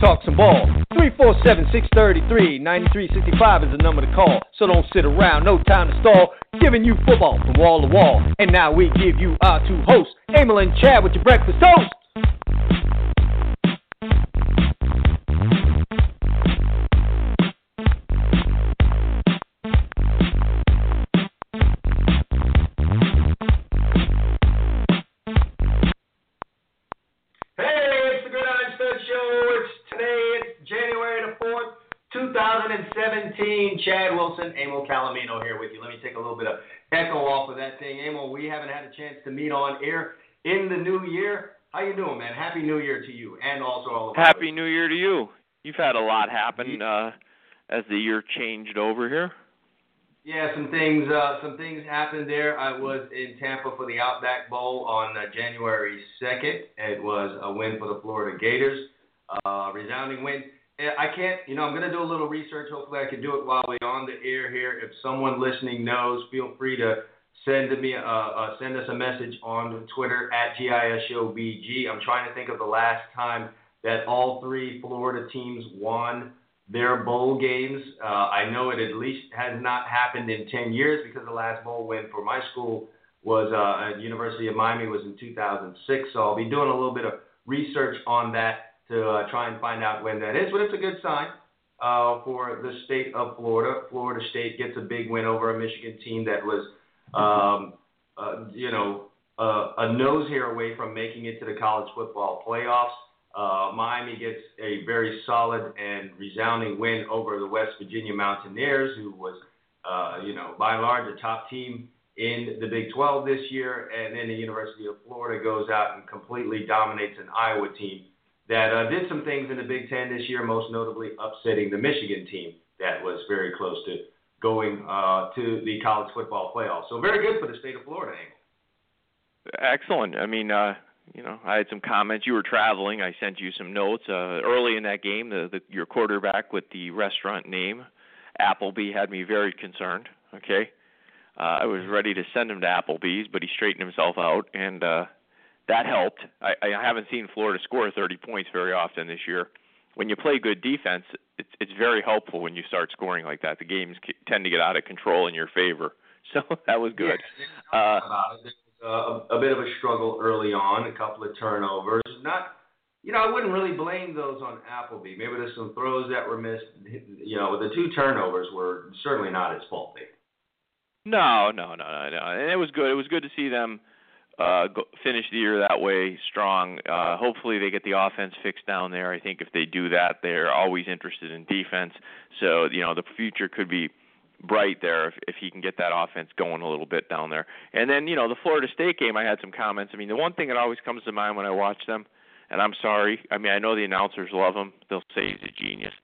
talk some ball. 347 633 9365 is the number to call. So don't sit around, no time to stall. Giving you football from wall to wall. And now we give you our two hosts, Emil and Chad, with your breakfast toast. Wilson, Amo Calomino here with you. Let me take a little bit of echo off of that thing. Amo, we haven't had a chance to meet on air in the new year. How you doing, man? Happy New Year to you and also all of our Happy New Year to you. You've had a lot happen uh, as the year changed over here. Yeah, some things uh, some things happened there. I was in Tampa for the Outback Bowl on uh, January 2nd. It was a win for the Florida Gators, uh, resounding win. I can't, you know, I'm going to do a little research. Hopefully, I can do it while we're on the air here. If someone listening knows, feel free to send me uh, uh, send us a message on Twitter at gisshowBG. I'm trying to think of the last time that all three Florida teams won their bowl games. Uh, I know it at least has not happened in 10 years because the last bowl win for my school was uh, at University of Miami was in 2006. So I'll be doing a little bit of research on that to uh, try and find out when that is. But it's a good sign uh, for the state of Florida. Florida State gets a big win over a Michigan team that was, um, uh, you know, uh, a nose hair away from making it to the college football playoffs. Uh, Miami gets a very solid and resounding win over the West Virginia Mountaineers, who was, uh, you know, by and large a top team in the Big 12 this year. And then the University of Florida goes out and completely dominates an Iowa team that uh, did some things in the Big Ten this year, most notably upsetting the Michigan team that was very close to going uh, to the college football playoffs. So very good for the state of Florida. Angle. Excellent. I mean, uh, you know, I had some comments. You were traveling. I sent you some notes uh, early in that game. The, the your quarterback with the restaurant name, Appleby, had me very concerned. Okay, uh, I was ready to send him to Applebee's, but he straightened himself out, and uh, that helped. I, I haven't seen Florida score 30 points very often this year. When you play good defense, it's it's very helpful when you start scoring like that. The games tend to get out of control in your favor. So that was good. Yeah, Uh. There was uh, a, a bit of a struggle early on, a couple of turnovers. Not, you know, I wouldn't really blame those on Appleby. Maybe there's some throws that were missed. You know, the two turnovers were certainly not his fault. No, no, no, no, no. And it was good. It was good to see them uh go, finish the year that way strong. Uh hopefully they get the offense fixed down there. I think if they do that, they're always interested in defense. So, you know, the future could be bright there if if he can get that offense going a little bit down there. And then, you know, the Florida State game, I had some comments. I mean, the one thing that always comes to mind when I watch them, and I'm sorry, I mean, I know the announcers love him. They'll say he's a genius.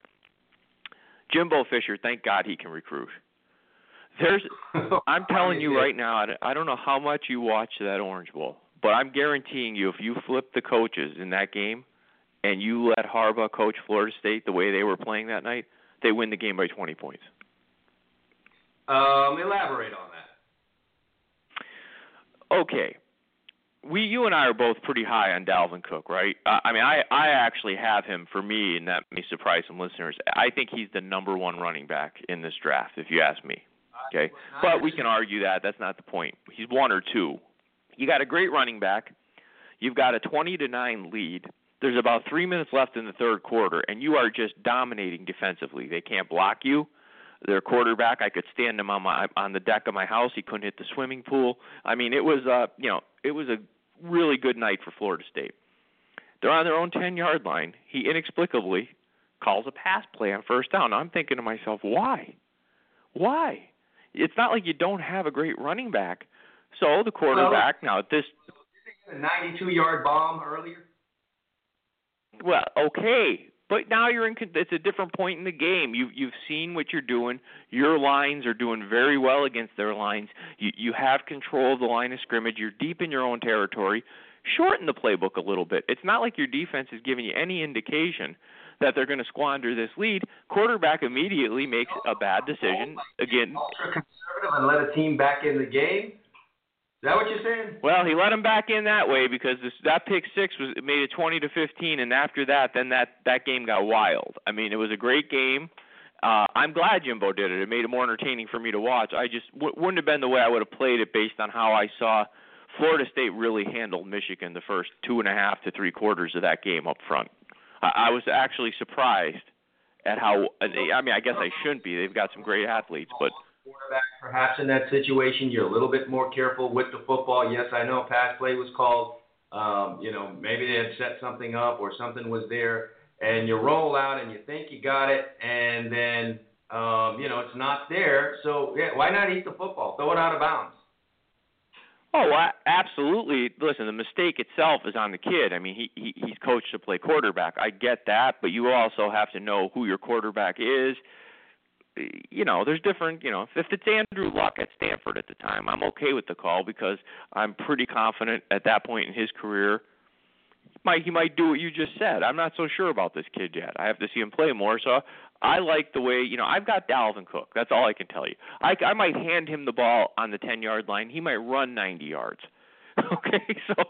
Jimbo Fisher, thank God he can recruit. There's I'm telling you right now, I- I don't know how much you watch that Orange Bowl, but I'm guaranteeing you, if you flip the coaches in that game, and you let Harbaugh coach Florida State the way they were playing that night, they win the game by 20 points. Um, elaborate on that. Okay, we, you and I are both pretty high on Dalvin Cook, right? Uh, I mean, I, I actually have him for me, and that may surprise some listeners. I think he's the number one running back in this draft, if you ask me. Okay, but we can argue that. That's not the point. He's one or two. You got a great running back. You've got a 20 to 9 lead. There's about three minutes left in the third quarter, and you are just dominating defensively. They can't block you. Their quarterback, I could stand him on my on the deck of my house. He couldn't hit the swimming pool. I mean, it was uh, you know, it was a really good night for Florida State. They're on their own 10 yard line. He inexplicably calls a pass play on first down. I'm thinking to myself, why? Why? It's not like you don't have a great running back. So the quarterback now at this A 92 yard bomb earlier. well, okay, But now you're in. It's a different point in the game. You you've seen what you're doing. Your lines are doing very well against their lines. You you have control of the line of scrimmage. You're deep in your own territory. Shorten the playbook a little bit. It's not like your defense is giving you any indication that they're going to squander this lead. Quarterback immediately makes a bad decision. Again, ultra conservative and let a team back in the game Is that what you're saying? Well, he let him back in that way because this, that pick six was it made it 20 to 15, and after that, then that that game got wild. I mean, it was a great game. Uh, I'm glad Jimbo did it. It made it more entertaining for me to watch. I just w- wouldn't have been the way I would have played it based on how I saw Florida State really handled Michigan the first two and a half to three quarters of that game up front. I, I was actually surprised at how. I mean, I guess I shouldn't be. They've got some great athletes, but quarterback perhaps in that situation. You're a little bit more careful with the football. Yes, I know pass play was called. Um, you know, maybe they had set something up or something was there, and you roll out and you think you got it, and then um, you know it's not there. So yeah, why not eat the football? Throw it out of bounds. Oh, I, absolutely. Listen, the mistake itself is on the kid. I mean, he, he he's coached to play quarterback. I get that, but you also have to know who your quarterback is you know, there's different, you know, if it's Andrew Luck at Stanford at the time, I'm okay with the call because I'm pretty confident at that point in his career might he might do what you just said. I'm not so sure about this kid yet. I have to see him play more. So I like the way, you know, I've got Dalvin Cook. That's all I can tell you. I I might hand him the ball on the 10-yard line. He might run 90 yards. Okay? So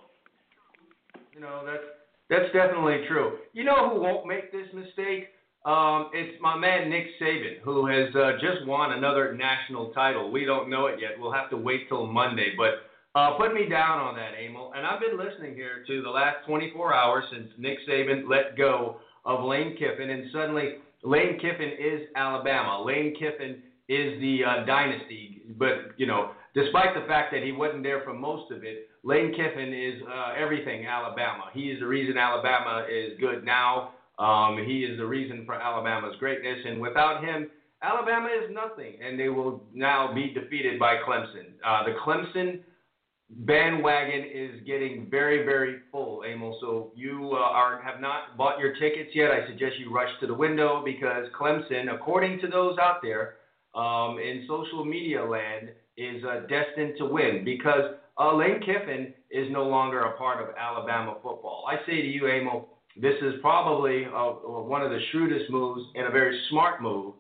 you know, that's that's definitely true. You know who won't make this mistake? Um, it's my man Nick Saban, who has uh, just won another national title. We don't know it yet. We'll have to wait till Monday. But uh, put me down on that, Emil. And I've been listening here to the last 24 hours since Nick Saban let go of Lane Kiffin, and suddenly Lane Kiffin is Alabama. Lane Kiffin is the uh, dynasty. But you know, despite the fact that he wasn't there for most of it, Lane Kiffin is uh, everything Alabama. He is the reason Alabama is good now. Um, he is the reason for Alabama's greatness, and without him, Alabama is nothing, and they will now be defeated by Clemson. Uh, the Clemson bandwagon is getting very, very full, Emil. So you uh, are have not bought your tickets yet. I suggest you rush to the window because Clemson, according to those out there um, in social media land, is uh, destined to win because uh, Lane Kiffin is no longer a part of Alabama football. I say to you, Emil, this is probably uh, one of the shrewdest moves and a very smart move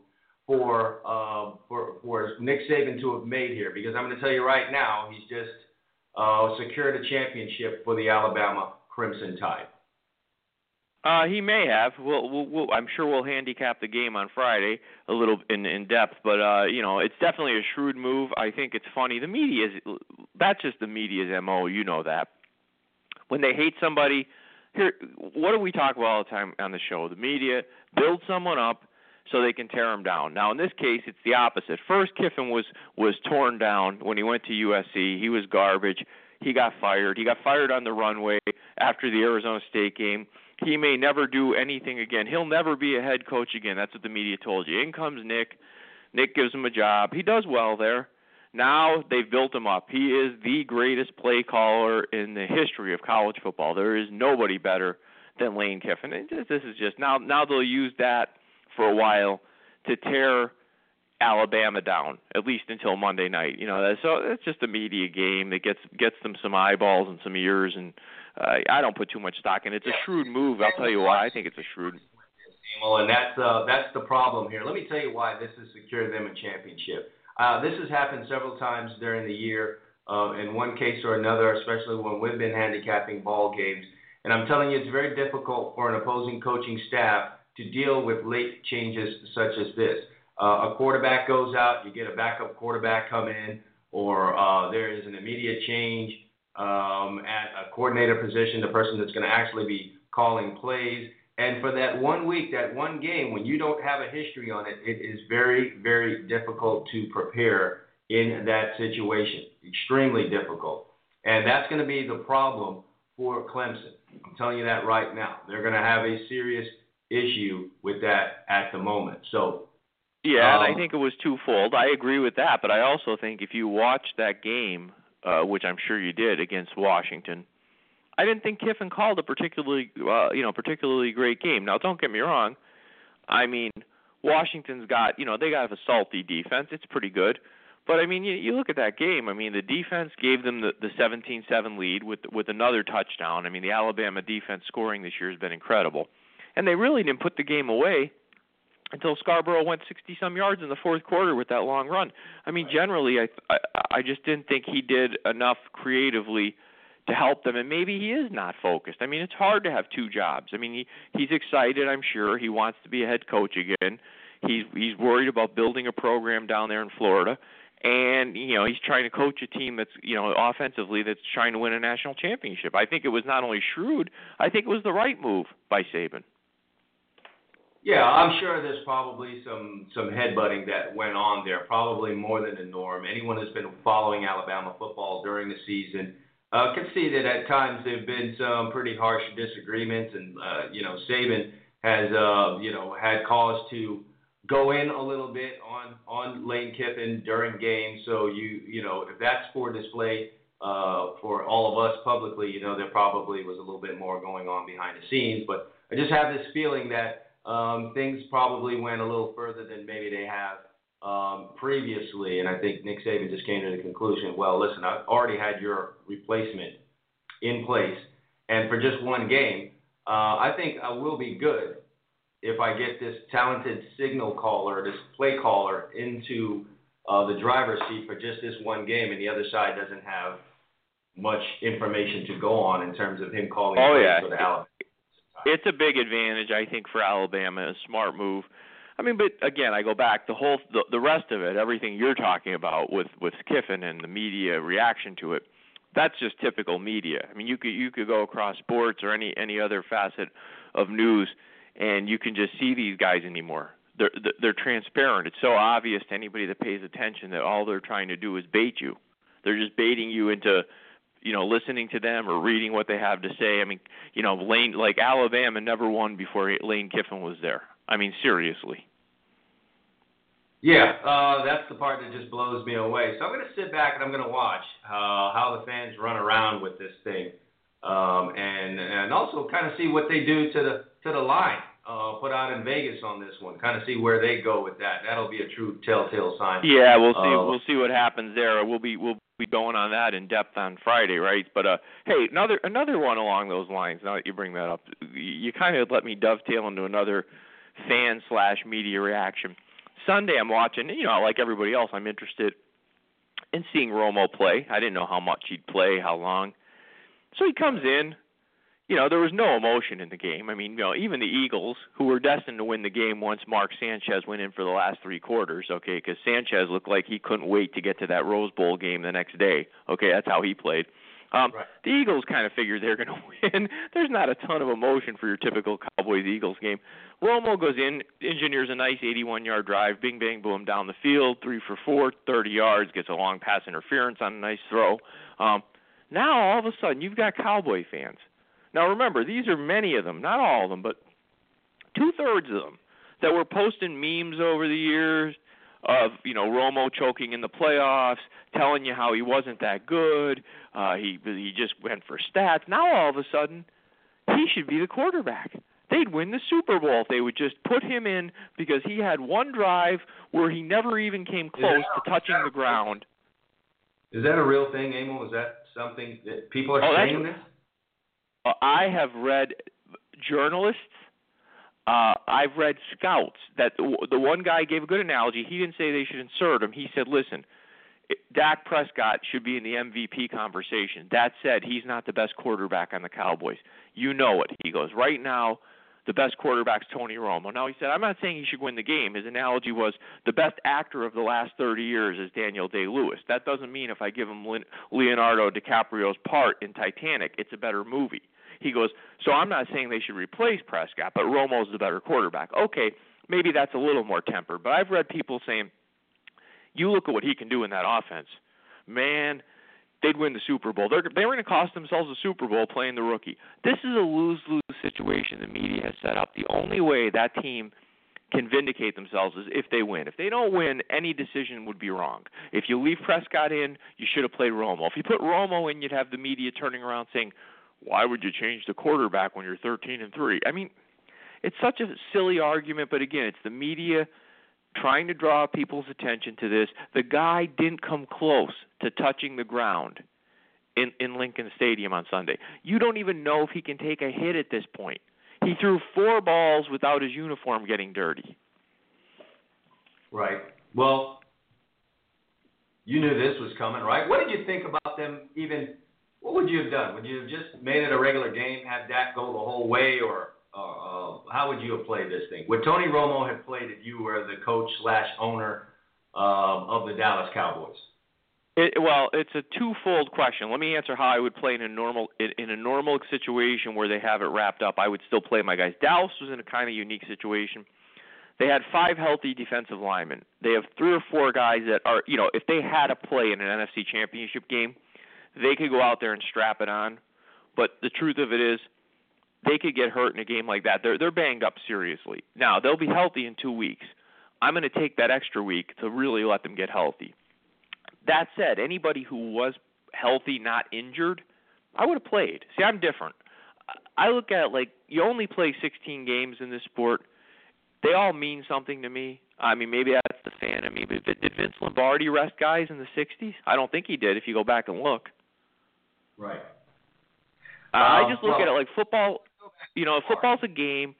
for uh, for for Nick Saban to have made here because I'm going to tell you right now he's just uh, secured a championship for the Alabama Crimson Tide. Uh, he may have. We'll, we'll, we'll, I'm sure we'll handicap the game on Friday a little in in depth, but uh, you know, it's definitely a shrewd move. I think it's funny. The media is that's just the media's mo. You know that when they hate somebody, here what do we talk about all the time on the show? The media build someone up so they can tear him down. Now in this case it's the opposite. First Kiffin was was torn down when he went to USC. He was garbage. He got fired. He got fired on the runway after the Arizona State game. He may never do anything again. He'll never be a head coach again. That's what the media told you. In comes Nick. Nick gives him a job. He does well there. Now they've built him up. He is the greatest play caller in the history of college football. There is nobody better than Lane Kiffin. And this is just now. Now they'll use that for a while to tear Alabama down, at least until Monday night. You know, so it's just a media game that gets gets them some eyeballs and some ears, and uh, I don't put too much stock in it. It's a shrewd move. I'll tell you why. I think it's a shrewd. Well, And that's uh, that's the problem here. Let me tell you why this has secured them a championship. Uh, this has happened several times during the year, uh, in one case or another, especially when we've been handicapping ball games. And I'm telling you, it's very difficult for an opposing coaching staff to deal with late changes such as this. Uh, a quarterback goes out, you get a backup quarterback come in, or uh, there is an immediate change um, at a coordinator position, the person that's going to actually be calling plays. And for that one week, that one game, when you don't have a history on it, it is very, very difficult to prepare in that situation. Extremely difficult. And that's going to be the problem for Clemson. I'm telling you that right now. They're going to have a serious issue with that at the moment. So, yeah, um, and I think it was twofold. I agree with that, but I also think if you watch that game, uh, which I'm sure you did against Washington, I didn't think Kiffin called a particularly uh, you know particularly great game. Now, don't get me wrong. I mean, Washington's got you know they got a salty defense. It's pretty good. But I mean, you, you look at that game. I mean, the defense gave them the the 17-7 lead with with another touchdown. I mean, the Alabama defense scoring this year has been incredible, and they really didn't put the game away until Scarborough went 60 some yards in the fourth quarter with that long run. I mean, generally, I I, I just didn't think he did enough creatively to help them and maybe he is not focused. I mean, it's hard to have two jobs. I mean, he he's excited, I'm sure. He wants to be a head coach again. He's he's worried about building a program down there in Florida and you know he's trying to coach a team that's you know offensively that's trying to win a national championship. I think it was not only shrewd, I think it was the right move by Saban. Yeah, I'm sure there's probably some some headbutting that went on there, probably more than the norm. Anyone who's been following Alabama football during the season uh, can see that at times there've been some pretty harsh disagreements, and uh, you know Saban has uh, you know had cause to go in a little bit on on Lane Kiffin during games. So you you know if that's for display uh, for all of us publicly, you know there probably was a little bit more going on behind the scenes. But I just have this feeling that um, things probably went a little further than maybe they have um, previously. And I think Nick Saban just came to the conclusion, well, listen, I've already had your replacement in place, and for just one game, uh, I think I will be good if I get this talented signal caller, this play caller into uh, the driver's seat for just this one game, and the other side doesn't have much information to go on in terms of him calling oh, yeah. for the Alabama. It's a big advantage, I think, for Alabama. A smart move. I mean, but again, I go back the whole the, the rest of it, everything you're talking about with with Kiffin and the media reaction to it. That's just typical media. I mean, you could you could go across sports or any any other facet of news, and you can just see these guys anymore. They're they're transparent. It's so obvious to anybody that pays attention that all they're trying to do is bait you. They're just baiting you into you know, listening to them or reading what they have to say. I mean, you know, Lane like Alabama never won before Lane Kiffin was there. I mean, seriously. Yeah, uh, that's the part that just blows me away. So I'm going to sit back and I'm going to watch uh, how the fans run around with this thing, um, and and also kind of see what they do to the to the line uh, put out in Vegas on this one. Kind of see where they go with that. That'll be a true telltale sign. Yeah, we'll see. Uh, we'll see what happens there. We'll be we'll be going on that in depth on Friday, right? But uh, hey, another another one along those lines. Now that you bring that up, you kind of let me dovetail into another fan slash media reaction. Sunday, I'm watching. You know, like everybody else, I'm interested in seeing Romo play. I didn't know how much he'd play, how long. So he comes in. You know, there was no emotion in the game. I mean, you know, even the Eagles, who were destined to win the game once Mark Sanchez went in for the last three quarters, okay, because Sanchez looked like he couldn't wait to get to that Rose Bowl game the next day. Okay, that's how he played. Um, right. The Eagles kind of figured they're going to win. There's not a ton of emotion for your typical Cowboys Eagles game. Romo goes in, engineers a nice 81 yard drive, bing, bang, boom, down the field, three for four, 30 yards, gets a long pass interference on a nice throw. Um, now, all of a sudden, you've got Cowboy fans. Now, remember, these are many of them, not all of them, but two thirds of them that were posting memes over the years, of you know Romo choking in the playoffs, telling you how he wasn't that good. Uh, he he just went for stats. Now all of a sudden, he should be the quarterback. They'd win the Super Bowl if they would just put him in because he had one drive where he never even came close to touching the ground. Is that a real thing, Emil? Is that something that people are oh, saying this? Uh, I have read journalists uh, I've read scouts that the one guy gave a good analogy. He didn't say they should insert him. He said, "Listen, Dak Prescott should be in the MVP conversation. That said, he's not the best quarterback on the Cowboys. You know it." He goes, "Right now, the best quarterback's Tony Romo." Now he said, "I'm not saying he should win the game." His analogy was the best actor of the last 30 years is Daniel Day Lewis. That doesn't mean if I give him Leonardo DiCaprio's part in Titanic, it's a better movie. He goes, so I'm not saying they should replace Prescott, but Romo's the better quarterback. Okay, maybe that's a little more tempered, but I've read people saying, you look at what he can do in that offense. Man, they'd win the Super Bowl. They're, they were going to cost themselves a Super Bowl playing the rookie. This is a lose-lose situation the media has set up. The only way that team can vindicate themselves is if they win. If they don't win, any decision would be wrong. If you leave Prescott in, you should have played Romo. If you put Romo in, you'd have the media turning around saying why would you change the quarterback when you're 13 and 3? I mean, it's such a silly argument, but again, it's the media trying to draw people's attention to this. The guy didn't come close to touching the ground in in Lincoln Stadium on Sunday. You don't even know if he can take a hit at this point. He threw four balls without his uniform getting dirty. Right. Well, you knew this was coming, right? What did you think about them even what would you have done? Would you have just made it a regular game, have Dak go the whole way, or uh, uh, how would you have played this thing? Would Tony Romo have played if you were the coach slash owner uh, of the Dallas Cowboys? It, well, it's a twofold question. Let me answer how I would play in a normal in, in a normal situation where they have it wrapped up. I would still play my guys. Dallas was in a kind of unique situation. They had five healthy defensive linemen. They have three or four guys that are, you know, if they had a play in an NFC Championship game, they could go out there and strap it on. But the truth of it is, they could get hurt in a game like that. They're they're banged up seriously. Now they'll be healthy in two weeks. I'm going to take that extra week to really let them get healthy. That said, anybody who was healthy, not injured, I would have played. See, I'm different. I look at it like you only play 16 games in this sport. They all mean something to me. I mean, maybe that's the fan of me, but did Vince Lombardi rest guys in the 60s? I don't think he did if you go back and look. Right. Uh, I just look well, at it like football. You know, football's a game.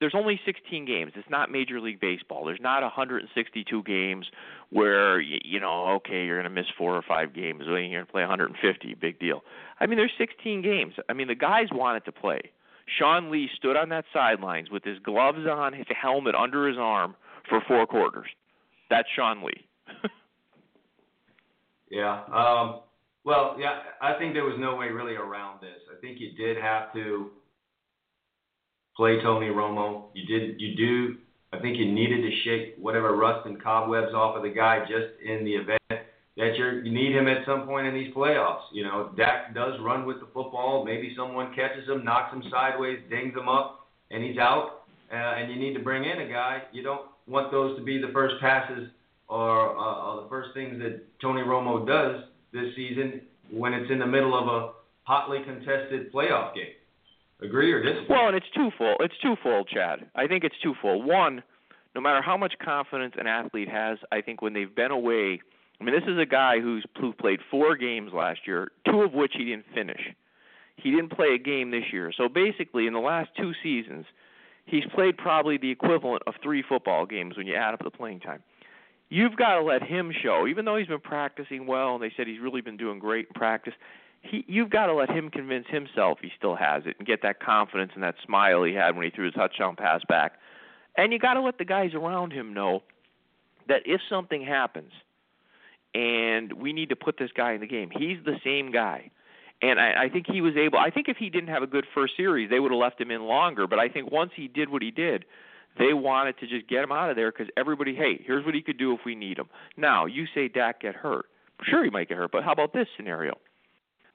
There's only 16 games. It's not Major League Baseball. There's not 162 games where you, you know, okay, you're going to miss four or five games, you're going to play 150. Big deal. I mean, there's 16 games. I mean, the guys wanted to play. Sean Lee stood on that sidelines with his gloves on, his helmet under his arm for four quarters. That's Sean Lee. yeah. Um, well, yeah, I think there was no way really around this. I think you did have to play Tony Romo. You did, you do. I think you needed to shake whatever rust and cobwebs off of the guy just in the event that you're, you need him at some point in these playoffs. You know, Dak does run with the football. Maybe someone catches him, knocks him sideways, dings him up, and he's out. Uh, and you need to bring in a guy. You don't want those to be the first passes or, uh, or the first things that Tony Romo does this season when it's in the middle of a hotly contested playoff game. Agree or disagree? Well, and it's twofold. It's twofold, Chad. I think it's twofold. One, no matter how much confidence an athlete has, I think when they've been away, I mean, this is a guy who's who played four games last year, two of which he didn't finish. He didn't play a game this year. So basically, in the last two seasons, he's played probably the equivalent of three football games when you add up the playing time you've got to let him show. Even though he's been practicing well, and they said he's really been doing great in practice, he you've got to let him convince himself he still has it and get that confidence and that smile he had when he threw his touchdown pass back. And you got to let the guys around him know that if something happens and we need to put this guy in the game, he's the same guy. And I, I think he was able. I think if he didn't have a good first series, they would have left him in longer. But I think once he did what he did, they wanted to just get him out of there because everybody, hey, here's what he could do if we need him. Now, you say Dak get hurt. Sure, he might get hurt, but how about this scenario?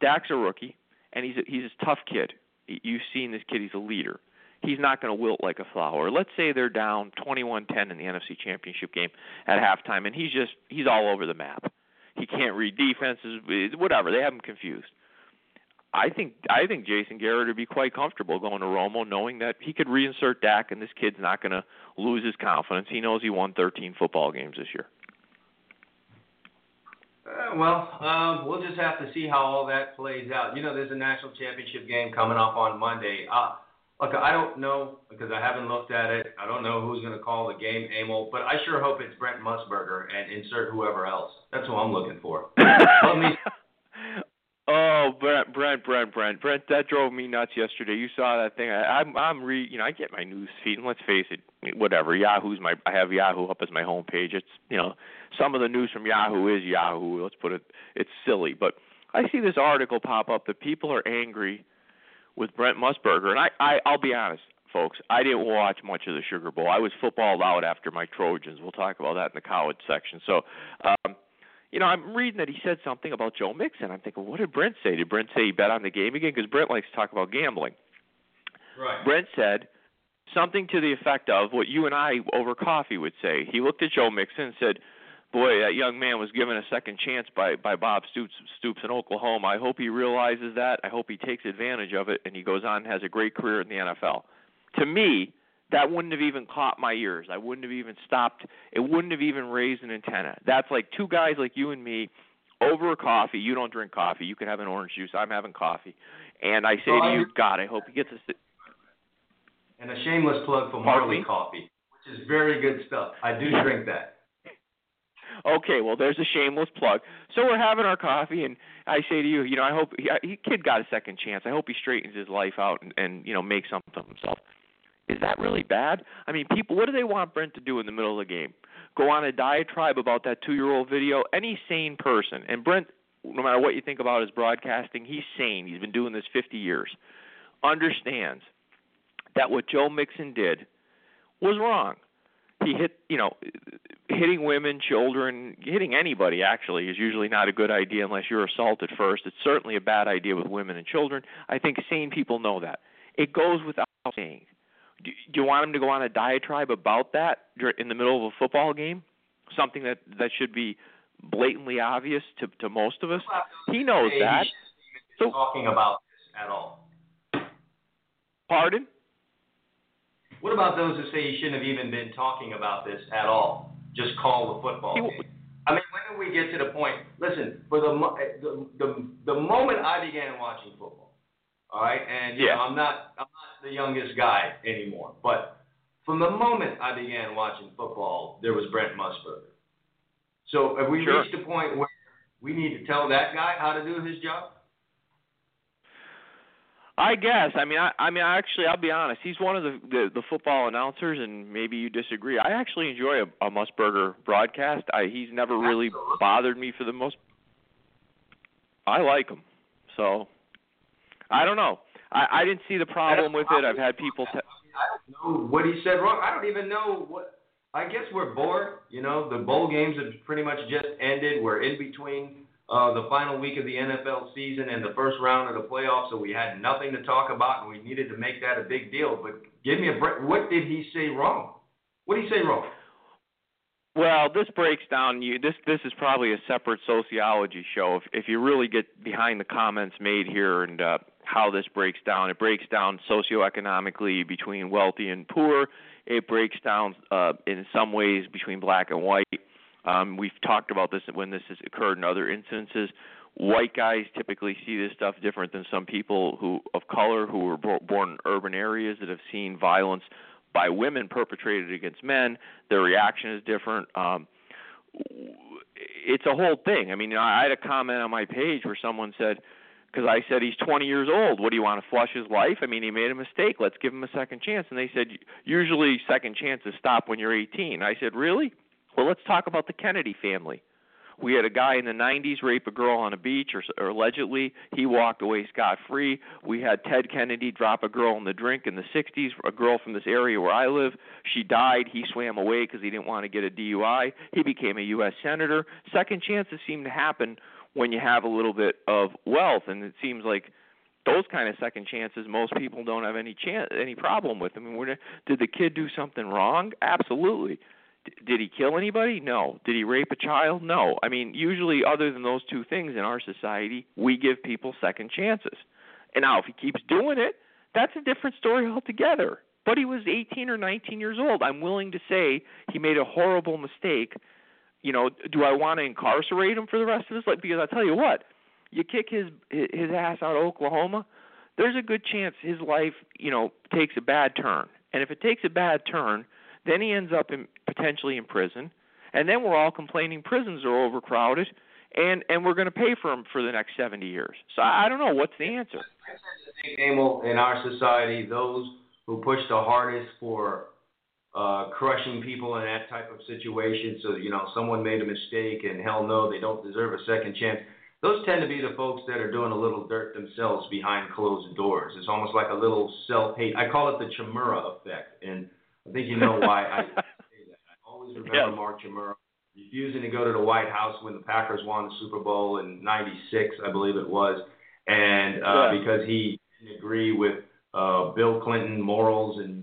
Dak's a rookie, and he's a, he's a tough kid. You've seen this kid; he's a leader. He's not going to wilt like a flower. Let's say they're down 21-10 in the NFC Championship game at halftime, and he's just he's all over the map. He can't read defenses, eh, whatever. They have him confused. I think I think Jason Garrett would be quite comfortable going to Romo, knowing that he could reinsert Dak, and this kid's not going to lose his confidence. He knows he won 13 football games this year. Uh, well, um, we'll just have to see how all that plays out. You know, there's a national championship game coming up on Monday. Uh, look, I don't know because I haven't looked at it. I don't know who's going to call the game, Emil, but I sure hope it's Brent Musburger and insert whoever else. That's who I'm looking for. Let me Oh, Brent, Brent, Brent, Brent, Brent, that drove me nuts yesterday. You saw that thing. I, I'm, I'm re, you know, I get my news feed, and let's face it, whatever. Yahoo's my, I have Yahoo up as my homepage. It's, you know, some of the news from Yahoo is Yahoo. Let's put it, it's silly, but I see this article pop up that people are angry with Brent Musburger, and I, I, I'll be honest, folks, I didn't watch much of the Sugar Bowl. I was footballed out after my Trojans. We'll talk about that in the college section. So, um, you know, I'm reading that he said something about Joe Mixon. I'm thinking, what did Brent say? Did Brent say he bet on the game again? Because Brent likes to talk about gambling. Right. Brent said something to the effect of what you and I over coffee would say. He looked at Joe Mixon and said, boy, that young man was given a second chance by by Bob Stoops Stoops in Oklahoma. I hope he realizes that. I hope he takes advantage of it and he goes on and has a great career in the NFL. To me, that wouldn't have even caught my ears. I wouldn't have even stopped. It wouldn't have even raised an antenna. That's like two guys like you and me over a coffee. You don't drink coffee. You can have an orange juice. I'm having coffee. And I say well, to you, God, I hope he gets a. And a shameless plug for Marley Coffee, which is very good stuff. I do drink that. Okay, well, there's a shameless plug. So we're having our coffee, and I say to you, you know, I hope he, he kid got a second chance. I hope he straightens his life out and, and you know makes something of himself. Is that really bad? I mean, people, what do they want Brent to do in the middle of the game? Go on a diatribe about that two-year-old video? Any sane person, and Brent, no matter what you think about his broadcasting, he's sane. He's been doing this 50 years. Understands that what Joe Mixon did was wrong. He hit, you know, hitting women, children, hitting anybody actually is usually not a good idea unless you're assaulted first. It's certainly a bad idea with women and children. I think sane people know that. It goes without saying. Do, do you want him to go on a diatribe about that in the middle of a football game? Something that that should be blatantly obvious to to most of us. He knows that. So talking about this at all. Pardon? What about those who say he shouldn't have even been talking about this at all? Just call the football game. I mean, when did we get to the point? Listen, for the the the, the moment I began watching football, all right, and yeah. know, I'm not I'm not the youngest guy anymore, but from the moment I began watching football, there was Brent Musburger. So have we sure. reached a point where we need to tell that guy how to do his job? I guess. I mean, I, I mean, actually, I'll be honest. He's one of the, the the football announcers, and maybe you disagree. I actually enjoy a, a Musburger broadcast. I, he's never really Absolutely. bothered me for the most. I like him, so I don't know. I, I didn't see the problem with it. I've had people. Te- I don't know what he said wrong. I don't even know what. I guess we're bored. You know, the bowl games have pretty much just ended. We're in between uh, the final week of the NFL season and the first round of the playoffs, so we had nothing to talk about, and we needed to make that a big deal. But give me a break. What did he say wrong? What did he say wrong? Well, this breaks down. You this this is probably a separate sociology show. If if you really get behind the comments made here and uh, how this breaks down, it breaks down socioeconomically between wealthy and poor. It breaks down uh, in some ways between black and white. Um, we've talked about this when this has occurred in other instances. White guys typically see this stuff different than some people who of color who were bo- born in urban areas that have seen violence by women perpetrated against men. Their reaction is different. Um, it's a whole thing. I mean, I had a comment on my page where someone said, because I said he's 20 years old. What do you want to flush his life? I mean, he made a mistake. Let's give him a second chance. And they said usually second chances stop when you're 18. I said, really? Well, let's talk about the Kennedy family. We had a guy in the 90s rape a girl on a beach, or, or allegedly. He walked away scot free. We had Ted Kennedy drop a girl in the drink in the 60s, a girl from this area where I live. She died. He swam away because he didn't want to get a DUI. He became a U.S. Senator. Second chances seem to happen when you have a little bit of wealth, and it seems like those kind of second chances most people don't have any chance any problem with. I mean, did the kid do something wrong? Absolutely. Did he kill anybody? No. Did he rape a child? No. I mean, usually, other than those two things in our society, we give people second chances. And now, if he keeps doing it, that's a different story altogether. But he was 18 or 19 years old. I'm willing to say he made a horrible mistake. You know, do I want to incarcerate him for the rest of his life? Because I tell you what, you kick his his ass out of Oklahoma, there's a good chance his life, you know, takes a bad turn. And if it takes a bad turn, then he ends up in, potentially in prison, and then we're all complaining prisons are overcrowded, and and we're going to pay for him for the next 70 years. So I, don't know what's the answer. I think, in our society, those who push the hardest for uh, crushing people in that type of situation, so you know someone made a mistake and hell no, they don't deserve a second chance. Those tend to be the folks that are doing a little dirt themselves behind closed doors. It's almost like a little self-hate. I call it the Chmura effect, and I think you know why I say that. I always remember Yeah. Mark Chmura refusing to go to the White House when the Packers won the Super Bowl in '96, I believe it was, and uh, Yeah. because he didn't agree with uh, Bill Clinton morals and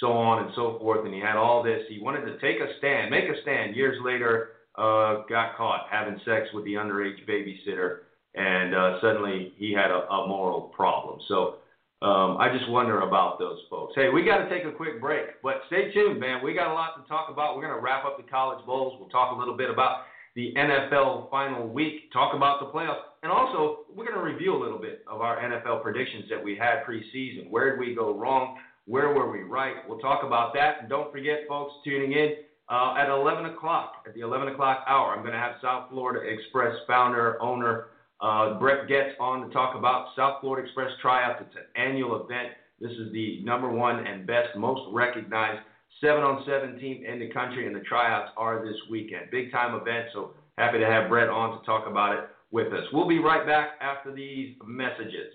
so on and so forth, and he had all this. He wanted to take a stand, make a stand. Years later, uh, got caught having sex with the underage babysitter, and uh, suddenly he had a, a moral problem. So um, I just wonder about those folks. Hey, we got to take a quick break, but stay tuned, man. We got a lot to talk about. We're going to wrap up the college bowls. We'll talk a little bit about the NFL final week, talk about the playoffs, and also we're going to review a little bit of our NFL predictions that we had preseason. Where did we go wrong? Where were we right? We'll talk about that. And don't forget, folks, tuning in uh, at 11 o'clock, at the 11 o'clock hour, I'm going to have South Florida Express founder, owner, uh, Brett Getz on to talk about South Florida Express Tryouts. It's an annual event. This is the number one and best, most recognized 7 on 7 team in the country, and the tryouts are this weekend. Big time event, so happy to have Brett on to talk about it with us. We'll be right back after these messages.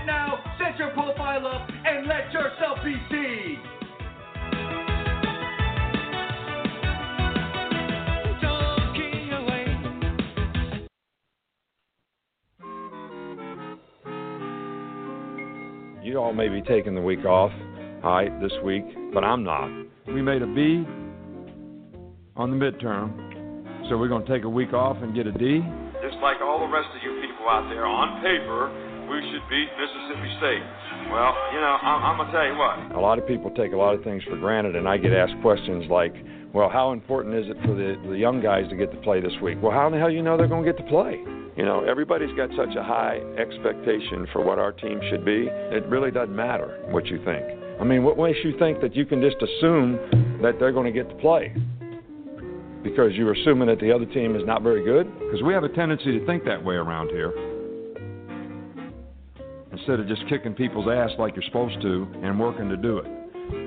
Visit now, set your profile up, and let yourself be seen. You all may be taking the week off, all right, this week, but I'm not. We made a B on the midterm, so we're going to take a week off and get a D. Just like all the rest of you people out there, on paper, we should beat Mississippi State. Well, you know, I'm, I'm gonna tell you what. A lot of people take a lot of things for granted, and I get asked questions like, well, how important is it for the, the young guys to get to play this week? Well, how in the hell you know they're to get to play? You know, everybody's got such a high expectation for what our team should be. It really doesn't matter what you think. I mean, what makes you think that you can just assume that they're going to get to play? Because you're assuming that the other team is not very good? Because we have a tendency to think that way around here. Instead of just kicking people's ass like you're supposed to and working to do it.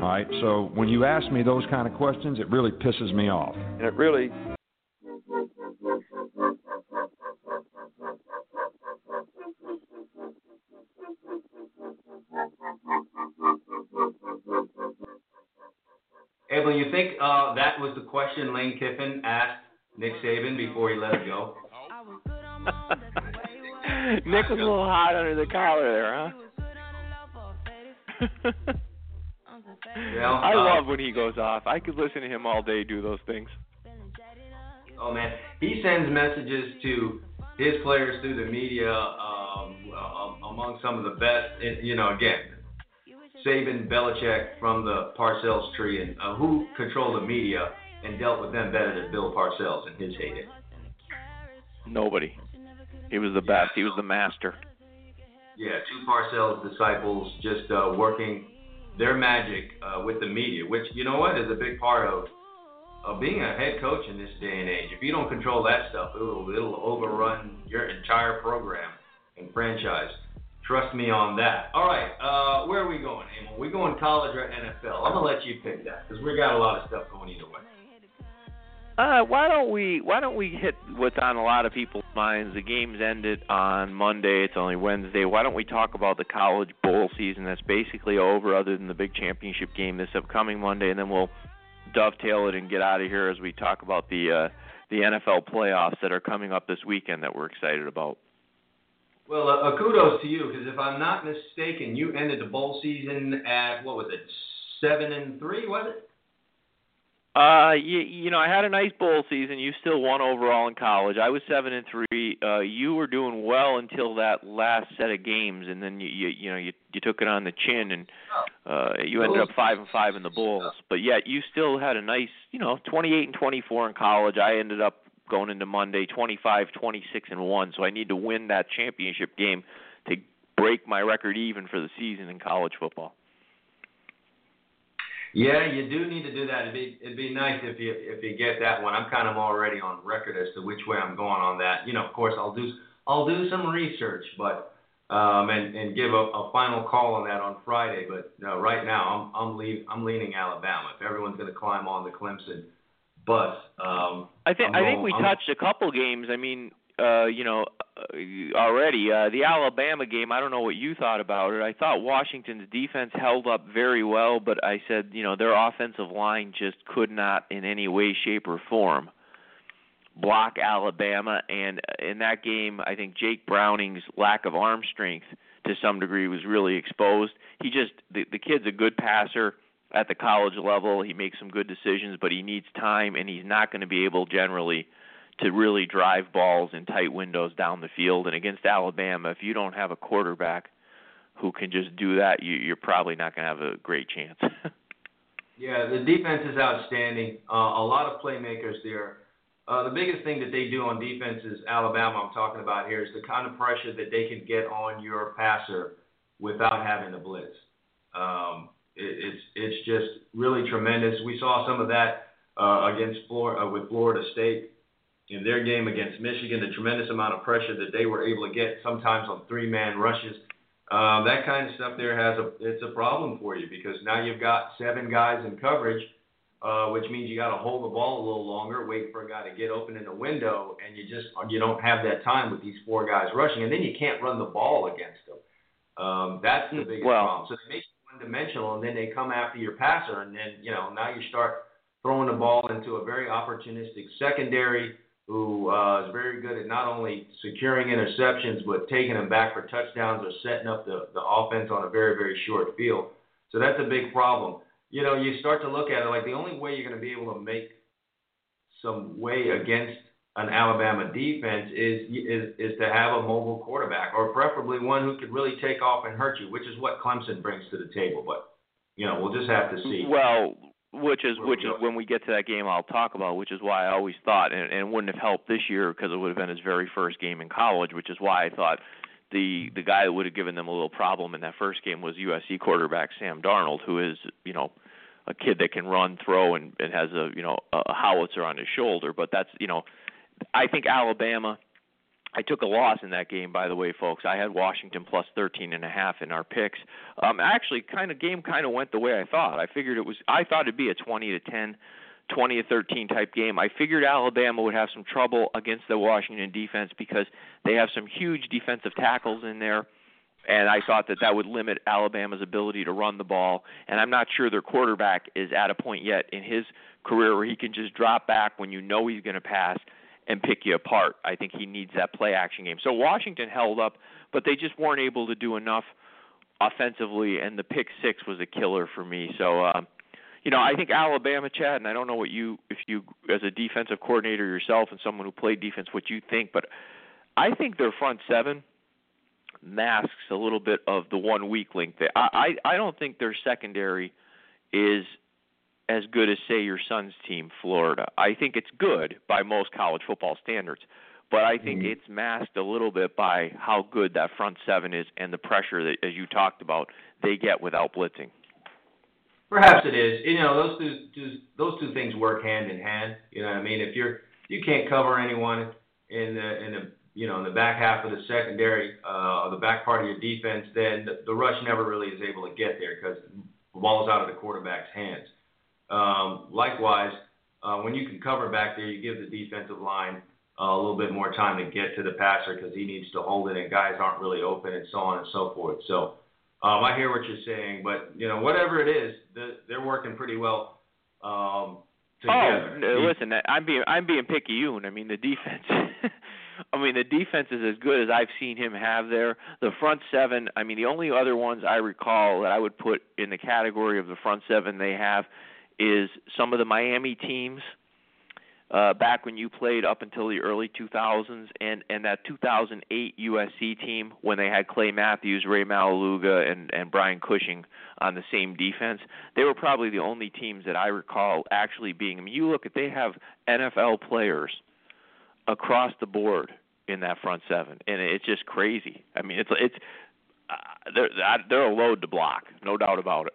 All right, so when you ask me those kind of questions, it really pisses me off. And it really Abel, you think uh, that was the question Lane Kiffin asked Nick Saban before he let him go? Nick was a little hot under the collar there, huh? Yeah. I uh, love when he goes off. I could listen to him all day do those things. Oh man, he sends messages to his players through the media, um, uh, among some of the best. And, you know, again, Saban, Belichick from the Parcells tree, and uh, who controlled the media and dealt with them better than Bill Parcells in his heyday? Nobody. He was the best. He was the master. Yeah, two Parcells disciples just uh, working their magic uh, with the media, which you know what is a big part of of being a head coach in this day and age. If you don't control that stuff, it'll it'll overrun your entire program and franchise. Trust me on that. All right, uh, where are we going, Emil? We going college or NFL? I'm gonna let you pick that because we got a lot of stuff going either way. Uh, why don't we why don't we hit what's on a lot of people's minds? The game's ended on Monday. It's only Wednesday. Why don't we talk about the college bowl season that's basically over, other than the big championship game this upcoming Monday, and then we'll dovetail it and get out of here as we talk about the uh, the NFL playoffs that are coming up this weekend that we're excited about. Well, uh, uh, kudos to you because if I'm not mistaken, you ended the bowl season at what was it, seven and three? Was it? Uh, you, you know, I had a nice bowl season. You still won overall in college. I was seven and three. Uh, you were doing well until that last set of games, and then you, you, you know, you, you took it on the chin, and uh, you ended up five and five in the bowls. But yet, you still had a nice, you know, 28 and 24 in college. I ended up going into Monday 25, 26 and one. So I need to win that championship game to break my record even for the season in college football. Yeah, you do need to do that. It'd be it'd be nice if you if you get that one. I'm kind of already on record as to which way I'm going on that. You know, of course, I'll do I'll do some research, but um, and and give a, a final call on that on Friday. But uh, right now, I'm I'm leave, I'm leaning Alabama. If everyone's going to climb on the Clemson bus, um, I think I think we I'm- touched a couple games. I mean, uh, you know, uh, already uh, the Alabama game. I don't know what you thought about it. I thought Washington's defense held up very well, but I said, you know, their offensive line just could not, in any way, shape, or form, block Alabama. And in that game, I think Jake Browning's lack of arm strength, to some degree, was really exposed. He just the the kid's a good passer at the college level. He makes some good decisions, but he needs time, and he's not going to be able generally to really drive balls in tight windows down the field. And against Alabama, if you don't have a quarterback who can just do that, you, you're probably not going to have a great chance. Yeah, the defense is outstanding. Uh, a lot of playmakers there. Uh, the biggest thing that they do on defense is Alabama. I'm talking about here is the kind of pressure that they can get on your passer without having to blitz. Um, it, it's it's just really tremendous. We saw some of that uh, against Florida uh, with Florida State in their game against Michigan. The tremendous amount of pressure that they were able to get sometimes on three-man rushes. Um, that kind of stuff there has a it's a problem for you because now you've got seven guys in coverage, uh, which means you got to hold the ball a little longer, wait for a guy to get open in the window, and you just you don't have that time with these four guys rushing, and then you can't run the ball against them. Um, that's the biggest Well- problem. So they make you one-dimensional, and then they come after your passer, and then you know now you start throwing the ball into a very opportunistic secondary who uh, is very good at not only securing interceptions but taking them back for touchdowns or setting up the, the offense on a very very short field. So that's a big problem. You know, you start to look at it like the only way you're going to be able to make some way against an Alabama defense is is is to have a mobile quarterback or preferably one who could really take off and hurt you, which is what Clemson brings to the table. But you know, we'll just have to see. Well, which is which is when we get to that game I'll talk about, which is why I always thought, and, and wouldn't have helped this year because it would have been his very first game in college, which is why I thought the the guy that would have given them a little problem in that first game was USC quarterback Sam Darnold, who is you know a kid that can run, throw, and, and has a you know a howitzer on his shoulder. But that's you know, I think Alabama. I took a loss in that game, by the way, folks. I had Washington plus thirteen and a half in our picks. Um, actually, kind of game kind of went the way I thought. I figured it was. I thought it'd be a twenty to ten, twenty to thirteen type game. I figured Alabama would have some trouble against the Washington defense because they have some huge defensive tackles in there and I thought that that would limit Alabama's ability to run the ball. And I'm not sure their quarterback is at a point yet in his career where he can just drop back when you know he's going to pass and pick you apart. I think he needs that play action game. So Washington held up, but they just weren't able to do enough offensively, and the pick six was a killer for me. So. Um, you know, I think Alabama, Chad, and I don't know what you, if you, as a defensive coordinator yourself and someone who played defense, what you think, but I think their front seven masks a little bit of the one weak link. I, I I don't think their secondary is as good as say your son's team, Florida. I think it's good by most college football standards, but I think it's masked a little bit by how good that front seven is and the pressure that, as you talked about, they get without blitzing. Perhaps it is. You know, those two, two those two things work hand in hand. You know what I mean? If you're you can't cover anyone in the in the you know in the back half of the secondary, uh, or the back part of your defense, then the, the rush never really is able to get there because the ball's out of the quarterback's hands. Um, likewise, uh, when you can cover back there, you give the defensive line uh, a little bit more time to get to the passer because he needs to hold it, and guys aren't really open, and so on and so forth. So. Um, I hear what you're saying, but you know, whatever it is, the, they're working pretty well um, together. Oh, listen, I'm being I'm being picayune. I mean, the defense. I mean, the defense is as good as I've seen him have there. The front seven. I mean, the only other ones I recall that I would put in the category of the front seven they have is some of the Miami teams. Uh, back when you played up until the early 2000s, and and that 2008 USC team when they had Clay Matthews, Rey Maualuga, and and Brian Cushing on the same defense, they were probably the only teams that I recall actually being. I mean, you look at they have NFL players across the board in that front seven, and it's just crazy. I mean, it's it's uh, they're they're a load to block, no doubt about it.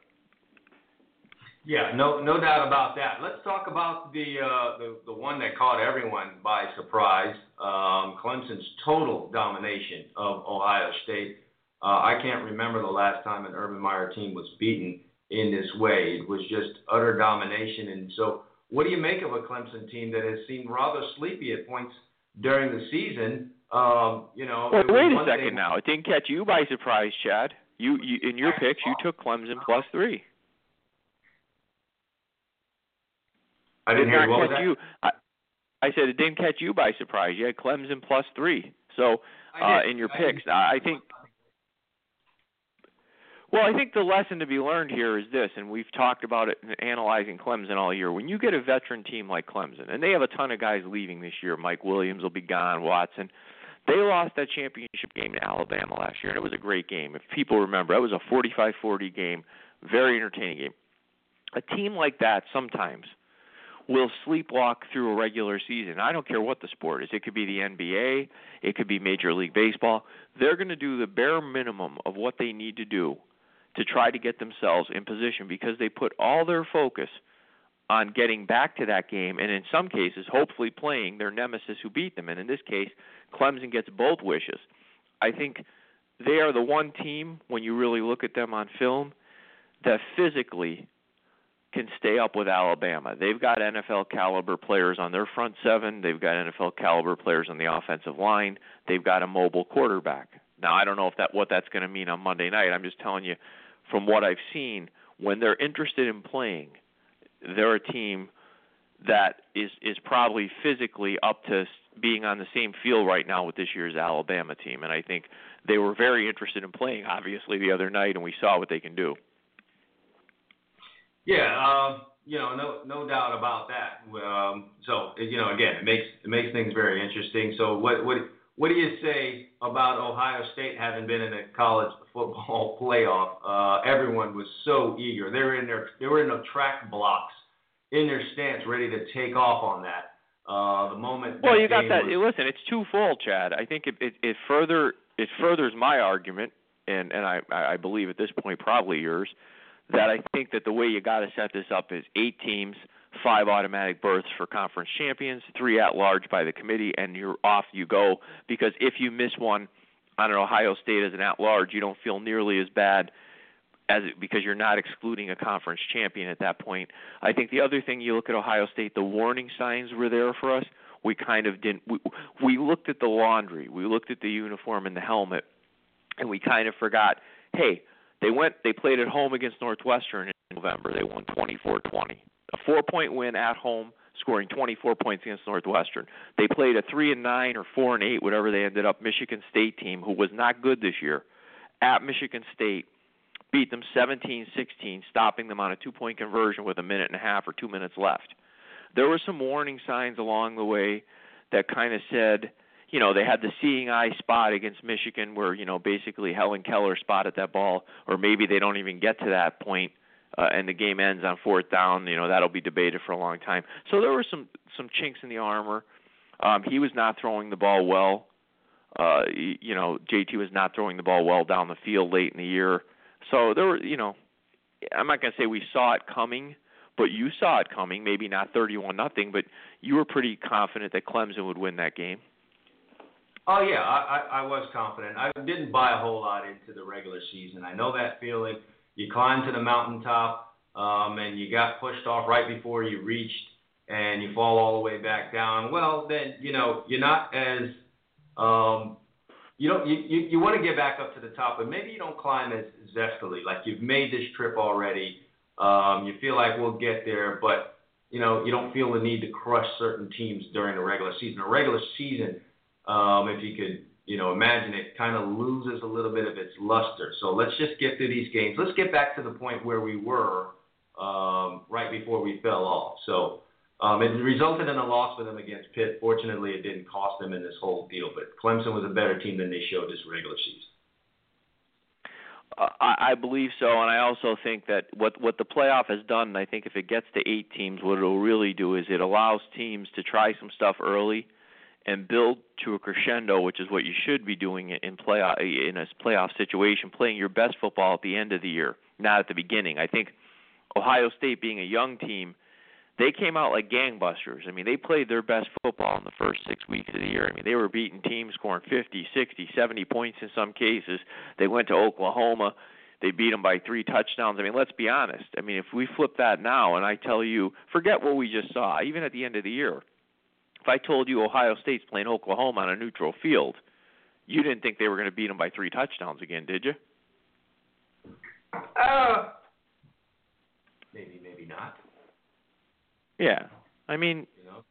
Yeah, no, no doubt about that. Let's talk about the uh, the, the one that caught everyone by surprise. Um, Clemson's total domination of Ohio State. Uh, I can't remember the last time an Urban Meyer team was beaten in this way. It was just utter domination. And so, what do you make of a Clemson team that has seemed rather sleepy at points during the season? Um, you know, well, wait a second thing... now. It didn't catch you by surprise, Chad. You, you in your picks, you took Clemson plus three. I didn't hear what catch you. I, I said it didn't catch you by surprise. You had Clemson plus three. So uh, in your picks, I, I think. Well, I think the lesson to be learned here is this, and we've talked about it in analyzing Clemson all year. When you get a veteran team like Clemson, and they have a ton of guys leaving this year, Mike Williams will be gone, Watson. They lost that championship game to Alabama last year, and it was a great game. If people remember, that was a 45-40 game, very entertaining game. A team like that sometimes will sleepwalk through a regular season. I don't care what the sport is. It could be the NBA, it could be Major League Baseball. They're going to do the bare minimum of what they need to do to try to get themselves in position because they put all their focus on getting back to that game and in some cases hopefully playing their nemesis who beat them and in this case Clemson gets both wishes. I think they are the one team when you really look at them on film that physically can stay up with Alabama. They've got NFL caliber players on their front seven. They've got NFL caliber players on the offensive line. They've got a mobile quarterback. Now I don't know if that what that's going to mean on Monday night. I'm just telling you from what I've seen when they're interested in playing, they're a team that is is probably physically up to being on the same field right now with this year's Alabama team and I think they were very interested in playing obviously the other night and we saw what they can do. Yeah, um, you know, no no doubt about that. Um, so you know, again, it makes it makes things very interesting. So what what what do you say about Ohio State having been in a college football playoff? Uh, everyone was so eager. They were in their they were in the track blocks in their stance, ready to take off on that. Uh, the moment. Well, you got that. Was, Listen, it's twofold, Chad. I think it, it it further it furthers my argument, and and I I believe at this point probably yours that I think that the way you got to set this up is eight teams, five automatic berths for conference champions, three at large by the committee, and you're off you go. Because if you miss one on an Ohio State as an at large, you don't feel nearly as bad as it, because you're not excluding a conference champion at that point. I think the other thing you look at Ohio State, the warning signs were there for us. We kind of didn't. We, we looked at the laundry, we looked at the uniform and the helmet, and we kind of forgot. Hey, they went. They played at home against Northwestern in November. They won 24-20. A four-point win at home, scoring 24 points against Northwestern. They played a three and nine or four and eight, whatever they ended up, Michigan State team who was not good this year, at Michigan State. Beat them 17-16, stopping them on a two-point conversion with a minute and a half or two minutes left. There were some warning signs along the way that kind of said, you know, they had the seeing eye spot against Michigan where, you know, basically Helen Keller spotted that ball, or maybe they don't even get to that point, uh, and the game ends on fourth down. You know, that'll be debated for a long time. So there were some some chinks in the armor. Um, he was not throwing the ball well. Uh, you know, JT was not throwing the ball well down the field late in the year. So there were, you know, I'm not going to say we saw it coming, but you saw it coming. Maybe not 31 nothing, but you were pretty confident that Clemson would win that game. Oh yeah, I, I, I was confident. I didn't buy a whole lot into the regular season. I know that feeling. You climb to the mountaintop, um, and you got pushed off right before you reached, and you fall all the way back down. Well, then you know you're not as um, you don't you, you, you want to get back up to the top, but maybe you don't climb as zestily. Like you've made this trip already. Um, you feel like we'll get there, but you know you don't feel the need to crush certain teams during the regular season. A regular season um, if you could, you know, imagine it kind of loses a little bit of its luster. So let's just get through these games. Let's get back to the point where we were um, right before we fell off. So um, it resulted in a loss for them against Pitt. Fortunately, it didn't cost them in this whole deal. But Clemson was a better team than they showed this regular season. I, I believe so, and I also think that what what the playoff has done, and I think if it gets to eight teams, what it'll really do is it allows teams to try some stuff early and build to a crescendo, which is what you should be doing in playoff in a playoff situation, playing your best football at the end of the year, not at the beginning. I think Ohio State being a young team, they came out like gangbusters. I mean, they played their best football in the first six weeks of the year. I mean, they were beating teams scoring 50, 60, 70 points in some cases. They went to Oklahoma. They beat them by three touchdowns. I mean, let's be honest. I mean, if we flip that now and I tell you, forget what we just saw, even at the end of the year, if I told you Ohio State's playing Oklahoma on a neutral field, you didn't think they were going to beat them by three touchdowns again, did you? Uh, maybe, maybe not. Yeah. I mean, You know.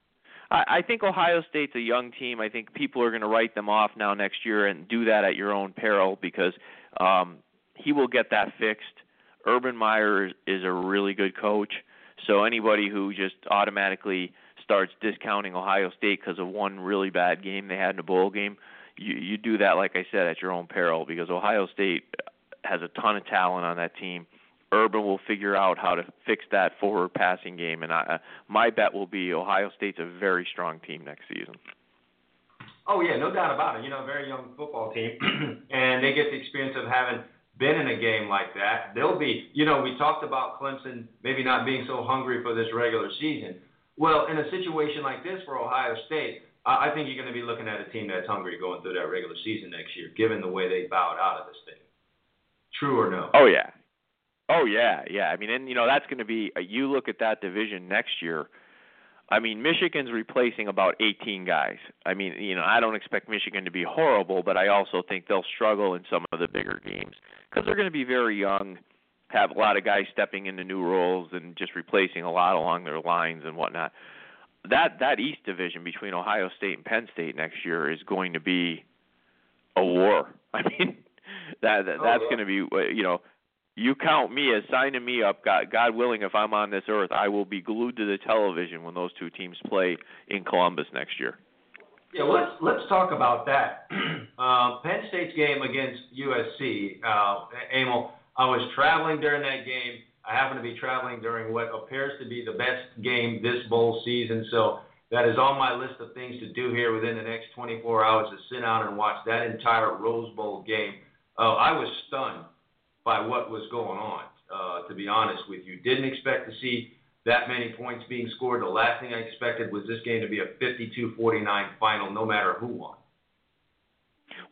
I, I think Ohio State's a young team. I think people are going to write them off now next year and do that at your own peril because um, he will get that fixed. Urban Meyer is, is a really good coach. So anybody who just automatically starts discounting Ohio State because of one really bad game they had in a bowl game, you you do that like I said at your own peril because Ohio State has a ton of talent on that team. Urban will figure out how to fix that forward passing game, and I, uh, my bet will be Ohio State's a very strong team next season. Oh yeah, no doubt about it. You know, a very young football team, and they get the experience of having been in a game like that. They'll be, you know, we talked about Clemson maybe not being so hungry for this regular season. Well, in a situation like this for Ohio State, I think you're going to be looking at a team that's hungry going through that regular season next year, given the way they bowed out of this thing. True or no? Oh yeah, oh yeah, yeah. I mean, and you know that's going to be. Uh, you look at that division next year. I mean, Michigan's replacing about 18 guys. I mean, you know, I don't expect Michigan to be horrible, but I also think they'll struggle in some of the bigger games because they're going to be very young, have a lot of guys stepping into new roles and just replacing a lot along their lines and whatnot. That that East division between Ohio State and Penn State next year is going to be a war. I mean, that, that Oh, that's yeah. going to be uh, you know you count me as signing me up. God, God willing, if I'm on this earth, I will be glued to the television when those two teams play in Columbus next year. Yeah, let's let's talk about that. uh, Penn State's game against USC. Uh, Emil, I was traveling during that game. I happened to be traveling during what appears to be the best game this bowl season. So that is on my list of things to do here within the next 24 hours to sit down and watch that entire Rose Bowl game. Uh, I was stunned by what was going on. Uh, to be honest with you, didn't expect to see that many points being scored. The last thing I expected was this game to be a 52-49 final, no matter who won.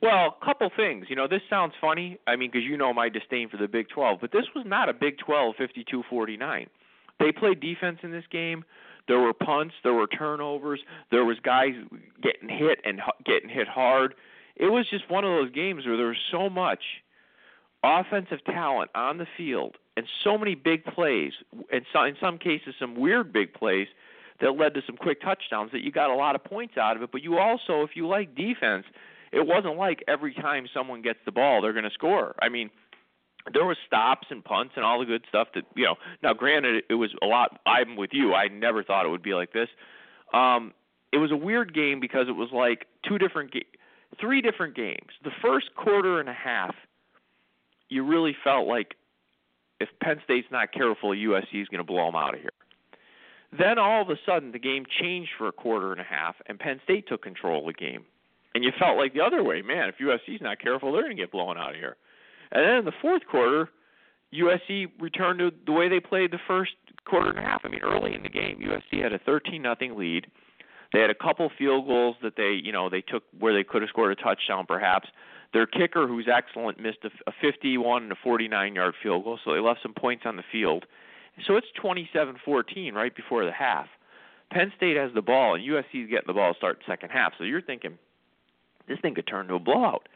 Well, a couple things. You know, this sounds funny. I mean, because you know my disdain for the Big 12, but this was not a Big 12 52-49. They played defense in this game. There were punts, there were turnovers, there was guys getting hit and getting hit hard. It was just one of those games where there was so much offensive talent on the field and so many big plays, and so, in some cases some weird big plays that led to some quick touchdowns that you got a lot of points out of it. But you also, if you like defense, it wasn't like every time someone gets the ball they're going to score. I mean, there was stops and punts and all the good stuff that you know. Now, granted, it was a lot. I'm with you. I never thought it would be like this. Um, it was a weird game because it was like two different, ga- three different games. The first quarter and a half, you really felt like if Penn State's not careful, USC is going to blow them out of here. Then all of a sudden, the game changed for a quarter and a half, and Penn State took control of the game. And you felt like the other way, man. If USC's not careful, they're going to get blown out of here. And then in the fourth quarter, USC returned to the way they played the first quarter and a half. I mean, early in the game, USC had a 13 nothing lead. They had a couple field goals that they, you know, they took where they could have scored a touchdown, perhaps. Their kicker, who's excellent, missed a, a 51 and a 49 yard field goal, so they left some points on the field. So it's 27-14 right before the half. Penn State has the ball, and USC is getting the ball to start second half. So you're thinking this thing could turn to a blowout.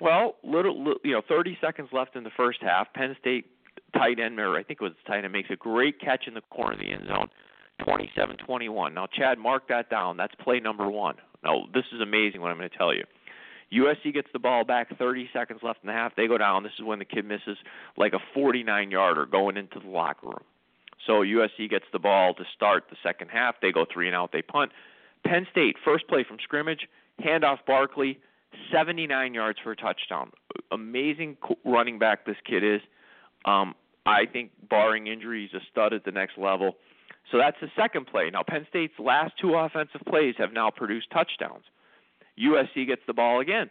Well, little, little you know, 30 seconds left in the first half. Penn State tight end, or I think it was tight end, makes a great catch in the corner of the end zone. 27-21. Now, Chad, mark that down. That's play number one. Now, this is amazing what I'm going to tell you. USC gets the ball back, 30 seconds left in the half. They go down. This is when the kid misses like a 49 yarder going into the locker room. So USC gets the ball to start the second half. They go three and out. They punt. Penn State, first play from scrimmage, handoff Barkley, 79 yards for a touchdown. Amazing running back this kid is. Um, I think, barring injury, he's a stud at the next level. So that's the second play. Now, Penn State's last two offensive plays have now produced touchdowns. USC gets the ball again.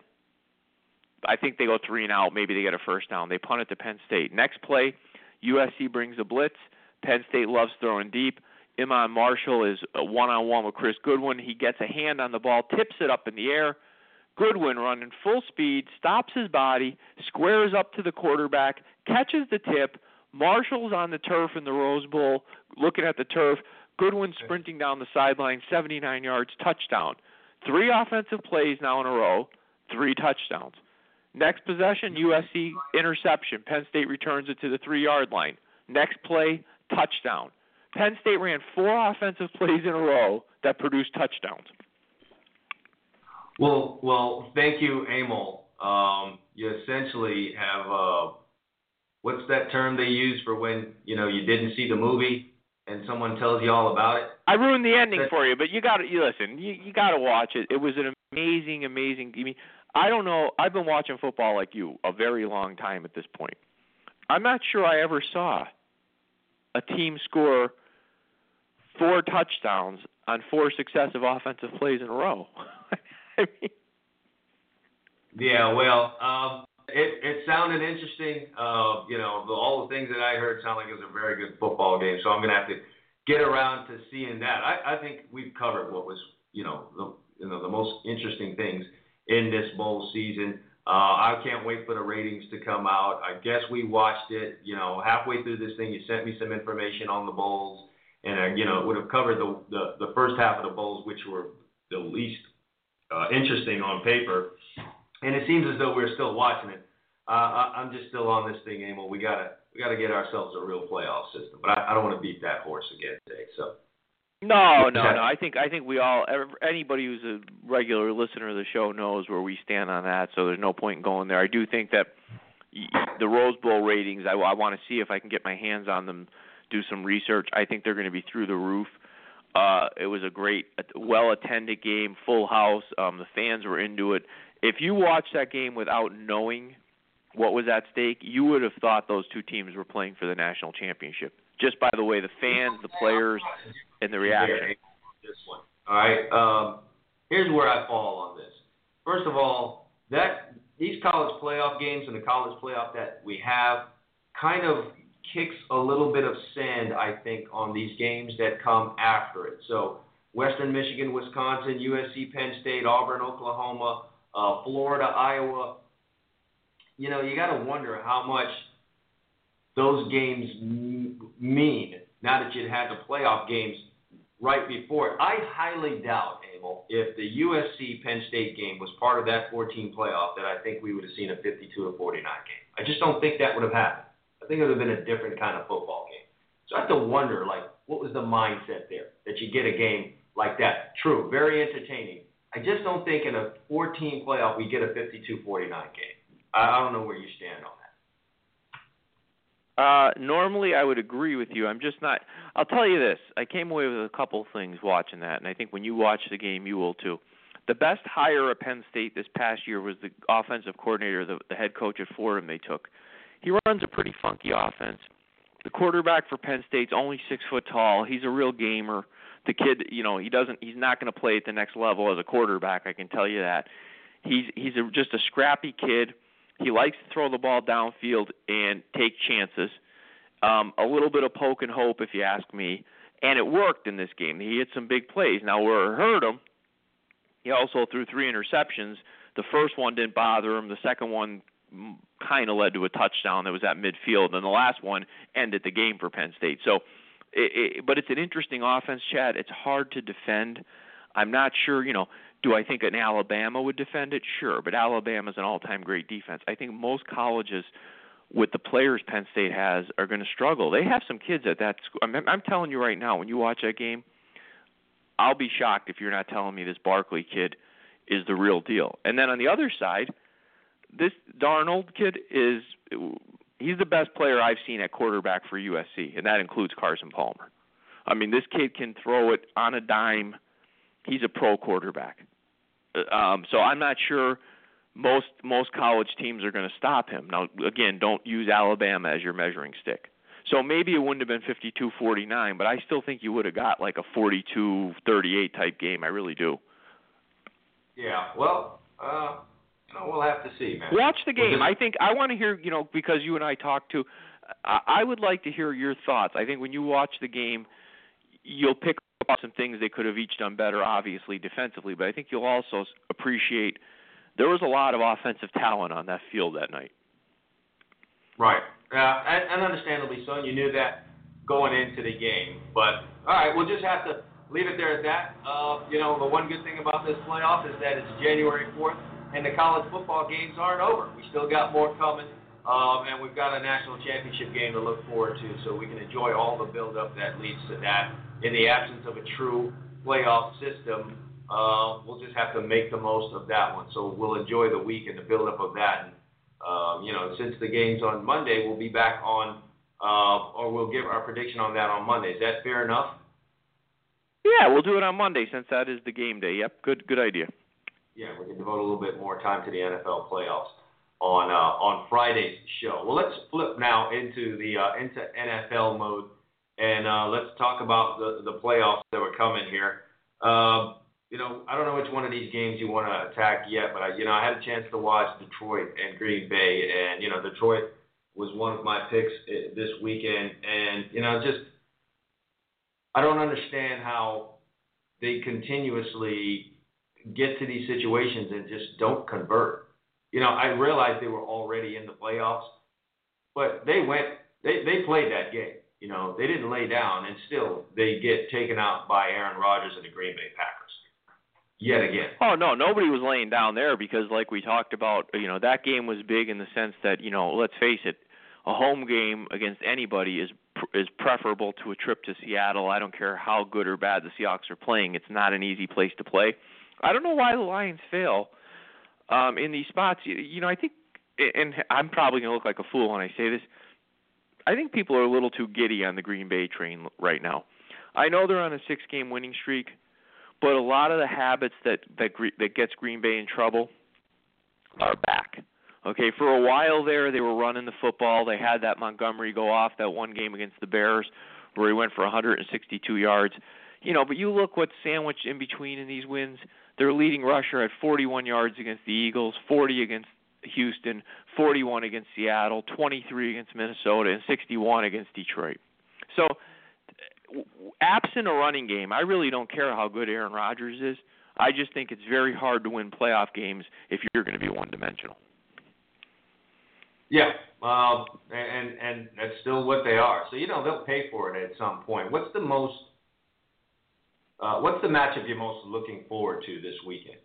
I think they go three and out. Maybe they get a first down. They punt it to Penn State. Next play, USC brings a blitz. Penn State loves throwing deep. Iman Marshall is one on one with Chris Godwin. He gets a hand on the ball, tips it up in the air. Godwin running full speed, stops his body, squares up to the quarterback, catches the tip. Marshall's on the turf in the Rose Bowl, looking at the turf. Godwin sprinting down the sideline, 79 yards, touchdown. Three offensive plays now in a row, three touchdowns. Next possession, USC interception. Penn State returns it to the three yard line. Next play, touchdown. Penn State ran four offensive plays in a row that produced touchdowns. Well, well, thank you, Emil. Um, you essentially have uh, what's that term they use for when you know you didn't see the movie and someone tells you all about it? I ruined the ending for you, but you got to you listen. You you got to watch it. It was an amazing, amazing. I mean, I don't know. I've been watching football like you a very long time at this point. I'm not sure I ever saw a team score four touchdowns on four successive offensive plays in a row. I mean, yeah, well, um, it it sounded interesting. Uh, you know, the, all the things that I heard sound like it was a very good football game. So I'm gonna have to get around to seeing that. I, I think we've covered what was you know the you know the most interesting things in this bowl season. Uh, I can't wait for the ratings to come out. I guess we watched it. You know, halfway through this thing, you sent me some information on the bowls, and uh, you know, it would have covered the, the the first half of the bowls, which were the least uh, interesting on paper. And it seems as though we're still watching it. Uh, I, I'm just still on this thing, Emil. We gotta we gotta get ourselves a real playoff system. But I, I don't want to beat that horse again today. So. No, no, no. I think I think we all anybody who's a regular listener of the show knows where we stand on that. So there's no point in going there. I do think that the Rose Bowl ratings. I, I want to see if I can get my hands on them. Do some research. I think they're going to be through the roof. Uh, it was a great, well attended game, full house. Um, the fans were into it. If you watched that game without knowing what was at stake, you would have thought those two teams were playing for the national championship. Just by the way, the fans, the players, and the reaction. This one. All right. Um, here's where I fall on this. First of all, that these college playoff games and the college playoff that we have kind of kicks a little bit of sand, I think, on these games that come after it. So Western Michigan, Wisconsin, USC, Penn State, Auburn, Oklahoma, uh, Florida, Iowa. You know, you got to wonder how much those games m- mean now that you had the playoff games right before it. I highly doubt, Emil, if the USC Penn State game was part of that 14 playoff, that I think we would have seen a 52 or 49 game. I just don't think that would have happened. I think it would have been a different kind of football game. So I have to wonder, like, what was the mindset there that you get a game like that? True, very entertaining. I just don't think in a 14 playoff we get a 52-49 game. I, don't know where you stand on that. Uh, normally I would agree with you. I'm just not. I'll tell you this. I came away with a couple things watching that, and I think when you watch the game, you will too. The best hire at Penn State this past year was the offensive coordinator, the, the head coach at Fordham they took. He runs a pretty funky offense. The quarterback for Penn State's only six foot tall. He's a real gamer. The kid, you know, he doesn't. He's not going to play at the next level as a quarterback. I can tell you that. He's he's a, just a scrappy kid. He likes to throw the ball downfield and take chances. Um, a little bit of poke and hope, if you ask me, and it worked in this game. He hit some big plays. Now, where it hurt him, he also threw three interceptions. The first one didn't bother him. The second one kind of led to a touchdown that was at midfield, and the last one ended the game for Penn State. So, it, it, but it's an interesting offense, Chad. It's hard to defend. I'm not sure, you know, do I think an Alabama would defend it? Sure, but Alabama's an all-time great defense. I think most colleges with the players Penn State has are going to struggle. They have some kids at that school. I'm, I'm telling you right now, when you watch that game, I'll be shocked if you're not telling me this Barkley kid is the real deal. And then on the other side, this Darnold kid is he's the best player I've seen at quarterback for USC, and that includes Carson Palmer. I mean, this kid can throw it on a dime. He's a pro quarterback. Uh, um, so I'm not sure most most college teams are going to stop him. Now, again, don't use Alabama as your measuring stick. So maybe it wouldn't have been 52-49, but I still think you would have got like a 42-38 type game. I really do. Yeah. Well, uh, we'll have to see, man. Watch the game. I think I want to hear, you know, because you and I talked to. I, I would like to hear your thoughts. I think when you watch the game, you'll pick up some things they could have each done better, obviously defensively, but I think you'll also appreciate there was a lot of offensive talent on that field that night. Right, uh, and, and understandably so. And you knew that going into the game, but all right, we'll just have to leave it there at that. Uh, you know, the one good thing about this playoff is that it's January 4th, and the college football games aren't over. We still got more coming. Um, and we've got a national championship game to look forward to, so we can enjoy all the build-up that leads to that. In the absence of a true playoff system, uh, we'll just have to make the most of that one. So we'll enjoy the week and the build-up of that. And, um, you know, since the game's on Monday, we'll be back on, uh, or we'll give our prediction on that on Monday. Is that fair enough? Yeah, we'll do it on Monday since that is the game day. Yep, good, good idea. Yeah, we can devote a little bit more time to the NFL playoffs on uh, on Friday's show. Well, let's flip now into the uh, into NFL mode, and uh, let's talk about the the playoffs that were coming here. Uh, you know, I don't know which one of these games you want to attack yet, but I, you know, I had a chance to watch Detroit and Green Bay, and you know, Detroit was one of my picks uh, this weekend, and you know, just I don't understand how they continuously get to these situations and just don't convert you know, I realized they were already in the playoffs, but they went, they, they played that game. You know, they didn't lay down, and still they get taken out by Aaron Rodgers and the Green Bay Packers. Yet again. Oh no, nobody was laying down there because, like we talked about, you know, that game was big in the sense that, you know, let's face it, a home game against anybody is is preferable to a trip to Seattle. I don't care how good or bad the Seahawks are playing; it's not an easy place to play. I don't know why the Lions fail um, in these spots. You, you know, I think, and I'm probably going to look like a fool when I say this. I think people are a little too giddy on the Green Bay train right now. I know they're on a six-game winning streak, but a lot of the habits that that that gets Green Bay in trouble are back. Okay, for a while there, they were running the football. They had that Montgomery go off that one game against the Bears, where he went for 162 yards. You know, but you look what's sandwiched in between in these wins. Their leading rusher had 41 yards against the Eagles, 40 against Houston, 41 against Seattle, 23 against Minnesota, and 61 against Detroit. So, absent a running game, I really don't care how good Aaron Rodgers is. I just think it's very hard to win playoff games if you're going to be one-dimensional. Yeah, uh, and and that's still what they are. So you know they'll pay for it at some point. What's the most uh, what's the matchup you're most looking forward to this weekend?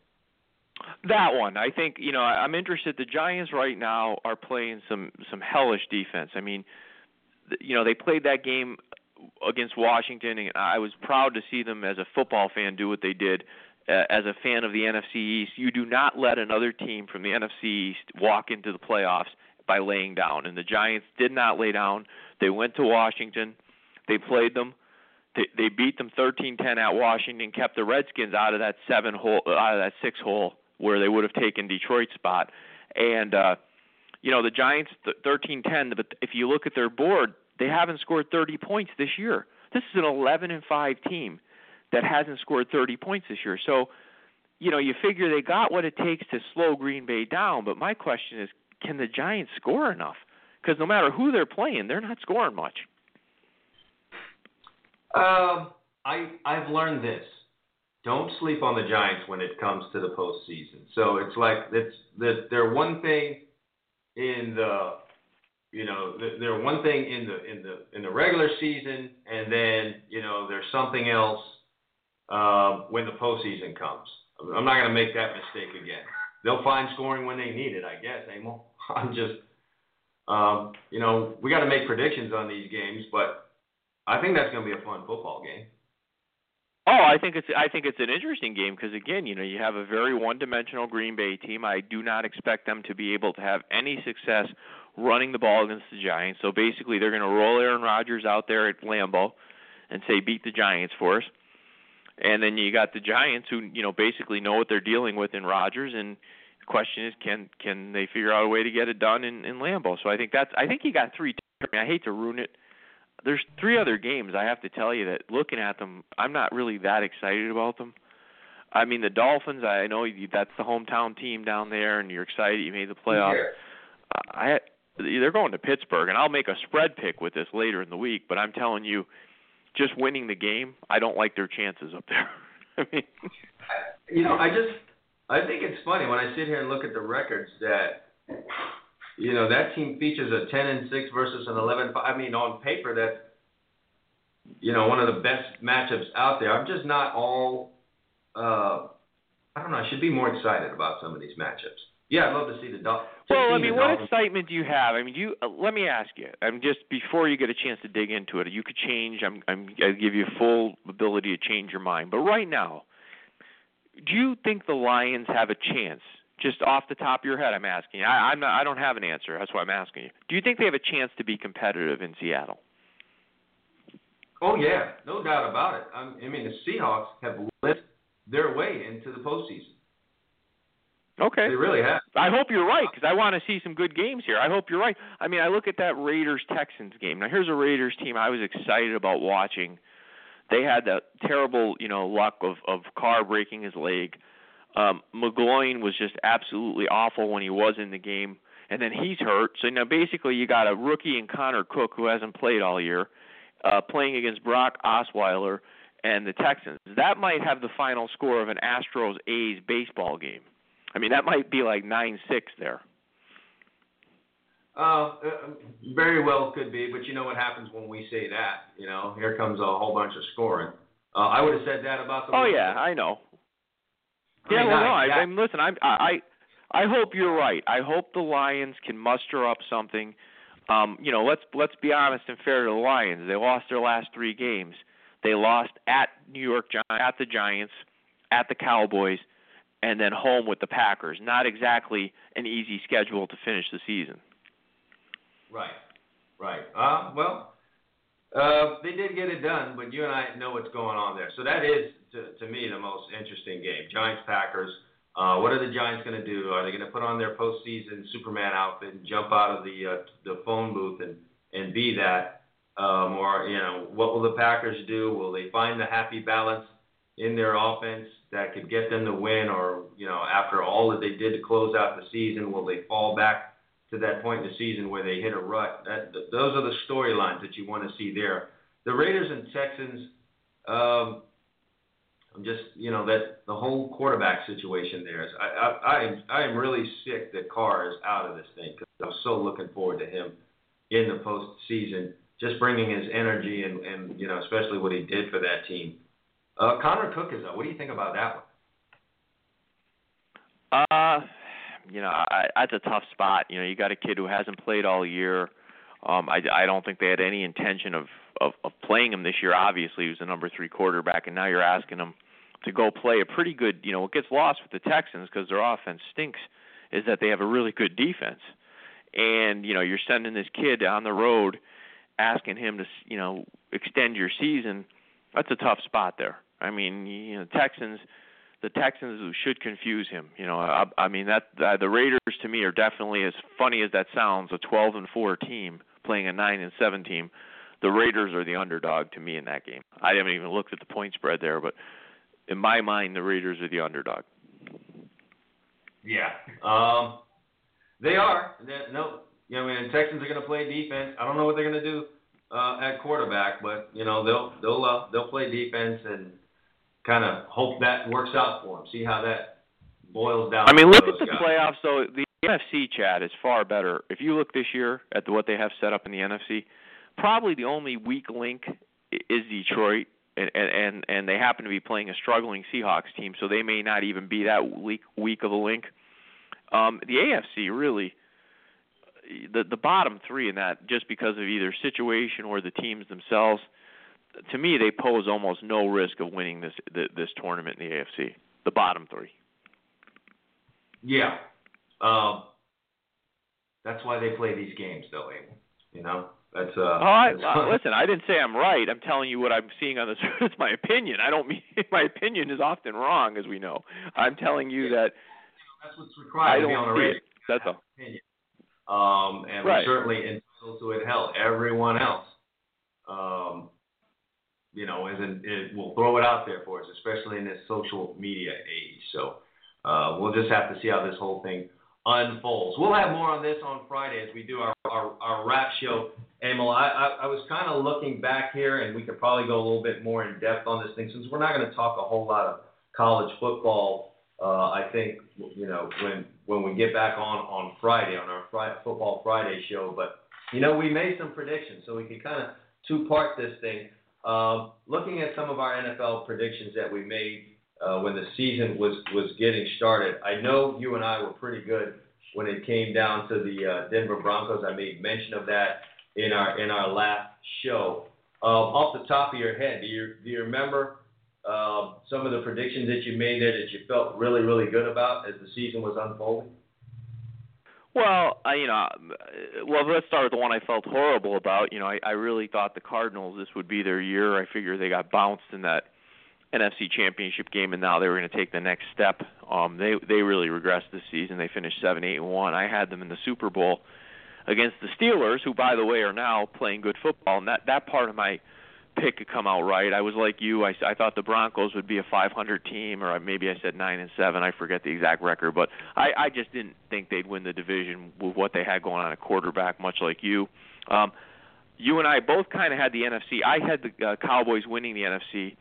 That one, I think you know, I'm interested. The Giants right now are playing some some hellish defense. I mean, you know, they played that game against Washington, and I was proud to see them as a football fan do what they did. Uh, as a fan of the NFC East, you do not let another team from the NFC East walk into the playoffs by laying down. And the Giants did not lay down. They went to Washington. They played them. They, they beat them 13-10 at Washington, kept the Redskins out of that seven hole, out of that six hole where they would have taken Detroit's spot. And uh, you know the Giants 13-10, but if you look at their board, they haven't scored 30 points this year. This is an 11 and 5 team that hasn't scored 30 points this year. So, you know, you figure they got what it takes to slow Green Bay down, but my question is can the Giants score enough? Because no matter who they're playing, they're not scoring much. Um, I I've learned this. Don't sleep on the Giants when it comes to the postseason. So it's like it's that they're one thing in the you know they're one thing in the in the in the regular season, and then you know there's something else uh, when the postseason comes. I'm not going to make that mistake again. They'll find scoring when they need it, I guess, Emil. I'm just, um, you know, we got to make predictions on these games, but I think that's going to be a fun football game. Oh, I think it's I think it's an interesting game because again, you know, you have a very one-dimensional Green Bay team. I do not expect them to be able to have any success running the ball against the Giants. So basically, they're going to roll Aaron Rodgers out there at Lambeau and say beat the Giants for us. And then you got the Giants who, you know, basically know what they're dealing with in Rodgers and the question is can can they figure out a way to get it done in in Lambeau. So I think that's I think you got three I, mean, I hate to ruin it there's three other games I have to tell you that looking at them, I'm not really that excited about them. I mean, the Dolphins. I know you, that's the hometown team down there, and you're excited you made the playoffs. I they're going to Pittsburgh, and I'll make a spread pick with this later in the week. But I'm telling you, just winning the game, I don't like their chances up there. I mean, you know, I just I think it's funny when I sit here and look at the records that you know that team features a 10 and 6 versus an 11. I mean, on paper that you know one of the best matchups out there. I'm just not all. Uh, I don't know. I should be more excited about some of these matchups. Yeah, I'd love to see the Dolphins. Well, I mean, what excitement do you have? I mean, you uh, let me ask you. I'm just before you get a chance to dig into it. You could change. I'm. I'm. I give you full ability to change your mind. But right now, do you think the Lions have a chance? Just off the top of your head, I'm asking. I, I'm not. I don't have an answer. That's why I'm asking you. Do you think they have a chance to be competitive in Seattle? Oh yeah, no doubt about it. I mean, the Seahawks have lit their way into the postseason. Okay. They really have. I hope you're right because I want to see some good games here. I hope you're right. I mean, I look at that Raiders Texans game. Now, here's a Raiders team I was excited about watching. They had that terrible, you know, luck of of Carr breaking his leg. Um, McGloin was just absolutely awful when he was in the game, and then he's hurt. So now basically you got a rookie in Connor Cook who hasn't played all year, uh, playing against Brock Osweiler and the Texans. That might have the final score of an Astros A's baseball game. I mean, that might be like nine six there. Uh, very well could be, but you know what happens when we say that? You know, here comes a whole bunch of scoring. Uh, I would have said that about the. Oh yeah, I know. I yeah, well, no, I, I, listen. I'm, I, I hope you're right. I hope the Lions can muster up something. Um, you know, let's let's be honest and fair to the Lions. They lost their last three games. They lost at New York, at the Giants, at the Cowboys, and then home with the Packers. Not exactly an easy schedule to finish the season. Right, right. Uh, well, uh, they did get it done, but you and I know what's going on there. So that is, to, to me, the most interesting game. Giants Packers. Uh, what are the Giants going to do? Are they going to put on their postseason Superman outfit and jump out of the uh, the phone booth and and be that? Um, or you know, what will the Packers do? Will they find the happy balance in their offense that could get them to win, or you know, after all that they did to close out the season, will they fall back to that point in the season where they hit a rut? That th- those are the storylines that you want to see there. The Raiders and Texans. Um, I'm just, you know, that the whole quarterback situation there is. I, I, I, am, I am really sick that Carr is out of this thing because I was so looking forward to him in the postseason, just bringing his energy and, and you know, especially what he did for that team. Uh, Connor Cook is out. What do you think about that one? Uh, you know, I, that's a tough spot. You know, you got a kid who hasn't played all year. Um, I, I don't think they had any intention of, of of playing him this year. Obviously, he was the number three quarterback, and now you're asking him to go play a pretty good. You know, what gets lost with the Texans because their offense stinks is that they have a really good defense, and you know you're sending this kid on the road, asking him to you know extend your season. That's a tough spot there. I mean, you know, Texans, the Texans should confuse him. You know, I, I mean that uh, the Raiders to me are definitely as funny as that sounds, a 12 and 4 team playing a 9 and 7 team. The Raiders are the underdog to me in that game. I haven't even looked at the point spread there, but in my mind, the Raiders are the underdog. Yeah, um, they are. They're, no, you know, I mean, the Texans are going to play defense. I don't know what they're going to do uh, at quarterback, but you know, they'll they'll uh, they'll play defense and kind of hope that works out for them. See how that boils down. I mean, look at the guys. playoffs. though. the NFC, Chad, is far better. If you look this year at the, what they have set up in the NFC, probably the only weak link is Detroit, and and and they happen to be playing a struggling Seahawks team, so they may not even be that weak weak of a link. Um, the AFC really. The the bottom three in that just because of either situation or the teams themselves, to me, they pose almost no risk of winning this this tournament in the AFC. The bottom three. Yeah, um, that's why they play these games, though. Abel. You know, that's. Uh, oh, I, uh, listen. I didn't say I'm right. I'm telling you what I'm seeing on this. It's my opinion. I don't mean my opinion is often wrong, as we know. I'm telling you that. That's what's required I don't to be on the radio. It. That's all. Opinion. Um, and right. we're certainly entitled to it. Hell, everyone else. Um, you know, is in, it will throw it out there for us, especially in this social media age. So uh, we'll just have to see how this whole thing unfolds. We'll have more on this on Friday as we do our our, our wrap show. Emil, I, I, I was kind of looking back here, and we could probably go a little bit more in depth on this thing since we're not going to talk a whole lot of college football. Uh, I think you know when when we get back on on Friday on our Friday, football Friday show. But you know we made some predictions, so we could kind of two part this thing. Um, looking at some of our NFL predictions that we made uh, when the season was was getting started, I know you and I were pretty good when it came down to the uh, Denver Broncos. I made mention of that in our in our last show. Um, off the top of your head, do you do you remember uh, some of the predictions that you made there that you felt really really good about as the season was unfolding? Well, I, you know, well, let's start with the one I felt horrible about. You know, I, I really thought the Cardinals this would be their year. I figured they got bounced in that NFC Championship game, and now they were going to take the next step. Um, they they really regressed this season. They finished seven, eight, and one. I had them in the Super Bowl against the Steelers, who, by the way, are now playing good football. And that that part of my pick could come out right. I was like you. I, I thought the Broncos would be a 500 team, or maybe I said nine and seven. I forget the exact record, but I, I just didn't think they'd win the division with what they had going on at quarterback, much like you. Um, you and I both kind of had the NFC. I had the uh, Cowboys winning the NFC,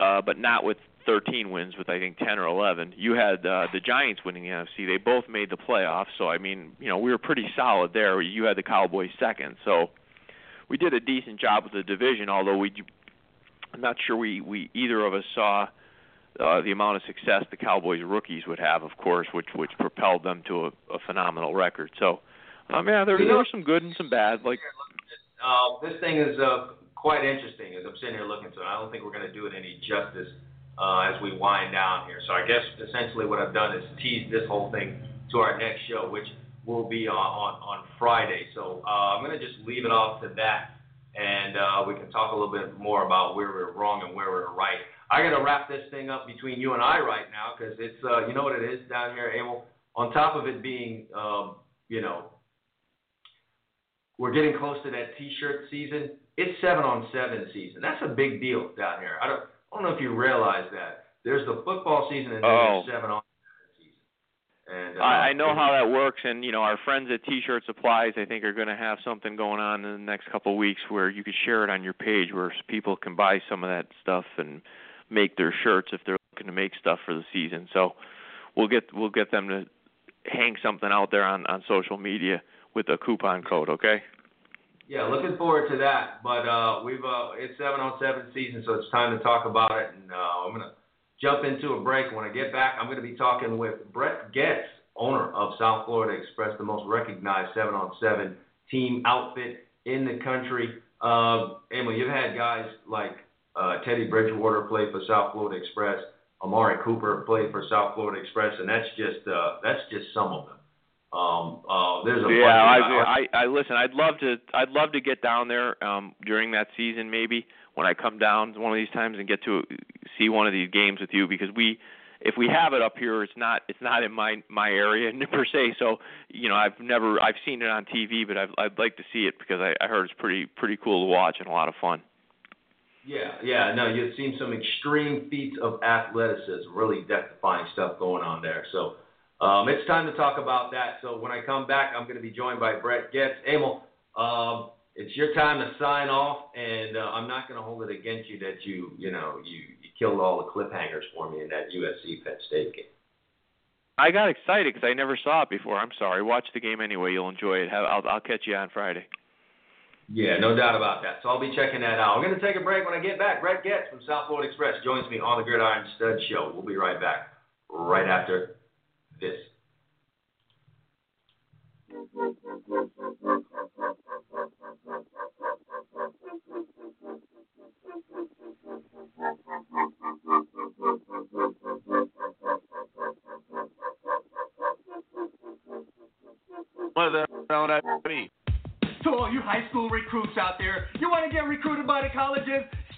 uh, but not with 13 wins, with I think 10 or 11. You had uh, the Giants winning the NFC. They both made the playoffs, so I mean, you know, we were pretty solid there. You had the Cowboys second, so we did a decent job with the division. Although we, I'm not sure we we either of us saw uh, the amount of success the Cowboys rookies would have, of course, which which propelled them to a, a phenomenal record. So, um, yeah, there, there were some good and some bad. Like, uh, this thing is uh, quite interesting as I'm sitting here looking it. I don't think we're going to do it any justice uh, as we wind down here. So I guess essentially what I've done is tease this whole thing to our next show, which will be on, on, on Friday. So uh, I'm to just leave it off to that, and uh, we can talk a little bit more about where we're wrong and where we're right. I got to wrap this thing up between you and I right now because it's uh, you know what it is down here, Abel. On top of it being, um, you know, we're getting close to that T-shirt season. It's seven on seven season. That's a big deal down here. I don't, I don't know if you realize that. There's the football season and then oh. there's seven on and, uh, I, I know how that works, and you know our friends at T-Shirt Supplies, I think, are going to have something going on in the next couple of weeks where you could share it on your page, where people can buy some of that stuff and make their shirts if they're looking to make stuff for the season. So we'll get we'll get them to hang something out there on on social media with a coupon code. Okay. Yeah, looking forward to that. But uh, we've uh, it's seven on seven season, so it's time to talk about it, and uh, I'm gonna jump into a break. When I get back, I'm to be talking with Brett Goetz, owner of South Florida Express, the most recognized seven on seven team outfit in the country. Uh, Emil, you've had guys like uh, Teddy Bridgewater play for South Florida Express, Amari Cooper play for South Florida Express, and that's just uh, that's just some of them. Um, uh, there's a yeah, I, I, I listen. I'd love to. I'd love to get down there um, during that season, maybe when I come down one of these times and get to see one of these games with you because we if we have it up here it's not it's not in my my area per se so you know I've never I've seen it on TV but I've, I'd like to see it because I, I heard it's pretty pretty cool to watch and a lot of fun. Yeah, yeah, no, you've seen some extreme feats of athleticism, really death-defying stuff going on there. So um, it's time to talk about that. So when I come back, I'm going to be joined by Brett Goetz. Emil, um, it's your time to sign off, and uh, I'm not going to hold it against you that you, you know, you, you killed all the cliffhangers for me in that USC Penn State game. I got excited because I never saw it before. I'm sorry. Watch the game anyway. You'll enjoy it. I'll, I'll catch you on Friday. Yeah, no doubt about that. So I'll be checking that out. I'm going to take a break when I get back. Brett Goetz from South Florida Express joins me on the Gridiron Stud Show. We'll be right back right after this. What the hell that mean? To all you high school recruits out there, you want to get recruited by the colleges?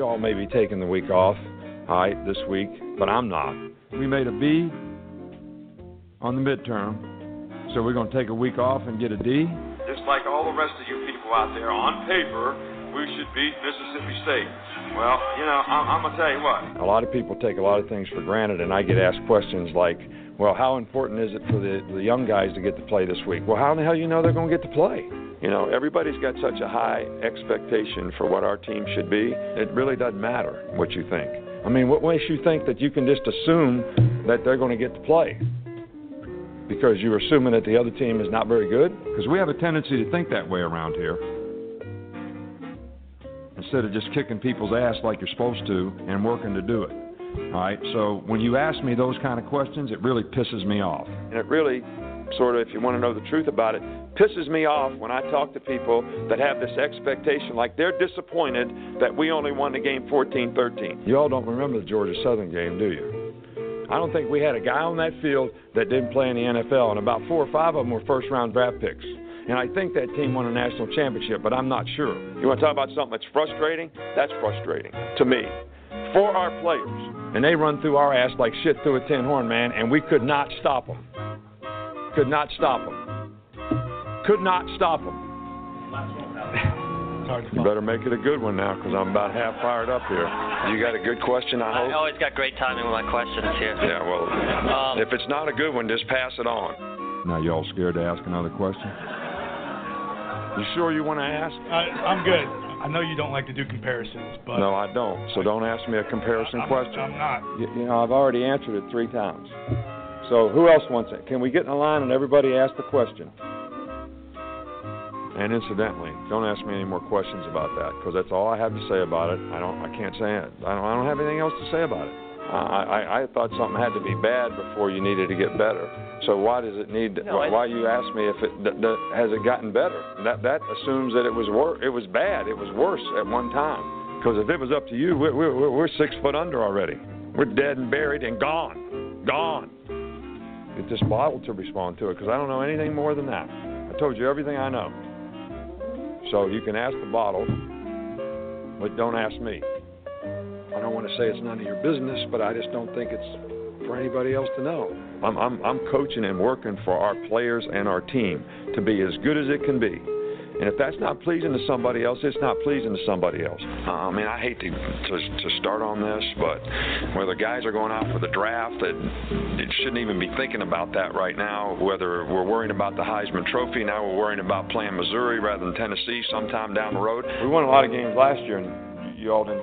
All may be taking the week off, all right, this week, but I'm not. We made a B on the midterm, so we're going to take a week off and get a D. Just like all the rest of you people out there, on paper, we should beat Mississippi State. Well, you know, I'm, I'm going to tell you what. A lot of people take a lot of things for granted, and I get asked questions like, well, how important is it for the, the young guys to get to play this week? Well, how in the hell you know they're going to get to play? You know, everybody's got such a high expectation for what our team should be. It really doesn't matter what you think. I mean, what makes you think that you can just assume that they're going to get to play? Because you're assuming that the other team is not very good? Because we have a tendency to think that way around here. Instead of just kicking people's ass like you're supposed to and working to do it. All right, so when you ask me those kind of questions, it really pisses me off. And it really, sort of, if you want to know the truth about it, pisses me off when I talk to people that have this expectation, like they're disappointed that we only won the game 14 13. You all don't remember the Georgia Southern game, do you? I don't think we had a guy on that field that didn't play in the NFL, and about four or five of them were first round draft picks. And I think that team won a national championship, but I'm not sure. You want to talk about something that's frustrating? That's frustrating to me. For our players. And they run through our ass like shit through a tin horn, man, and we could not stop them. Could not stop them. Could not stop them. You better make it a good one now because I'm about half fired up here. You got a good question, I hope? I always got great timing with my questions here. Yeah, well, Um, if it's not a good one, just pass it on. Now, y'all scared to ask another question? You sure you want to ask? I, I'm good. I know you don't like to do comparisons, but No, I don't. So don't ask me a comparison I'm, question. I'm not. You, you know, I've already answered it three times. So who else wants it? Can we get in a line and everybody ask the question? And incidentally, don't ask me any more questions about that because that's all I have to say about it. I don't. I can't say it. I don't. I don't have anything else to say about it. I, I, I thought something had to be bad before you needed to get better. So why does it need? To, No, I- why you ask me if it d- d- has it gotten better? That that assumes that it was wor- It was bad. It was worse at one time. Because if it was up to you, we're, we're, we're six foot under already. We're dead and buried and gone, gone. Get this bottle to respond to it because I don't know anything more than that. I told you everything I know. So you can ask the bottle, but don't ask me. I don't want to say it's none of your business, but I just don't think it's for anybody else to know. I'm, I'm, I'm coaching and working for our players and our team to be as good as it can be. And if that's not pleasing to somebody else, it's not pleasing to somebody else. Uh, I mean, I hate to, to to start on this, but whether guys are going out for the draft, that it shouldn't even be thinking about that right now. Whether we're worrying about the Heisman Trophy, now we're worrying about playing Missouri rather than Tennessee sometime down the road. We won a lot of games last year, and you all didn't.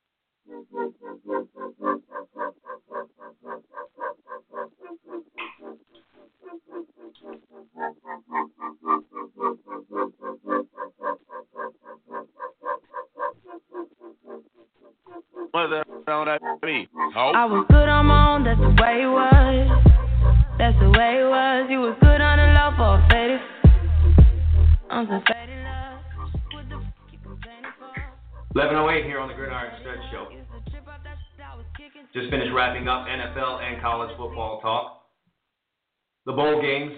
Mean? I was good on my own, that's the way it was. That's the way it was. You was good on the low for a faded. I'm some faded love. What the f you complaining for? 1108 here on the Gridiron Stud Show. Just finished wrapping up NFL and college football talk. The bowl games,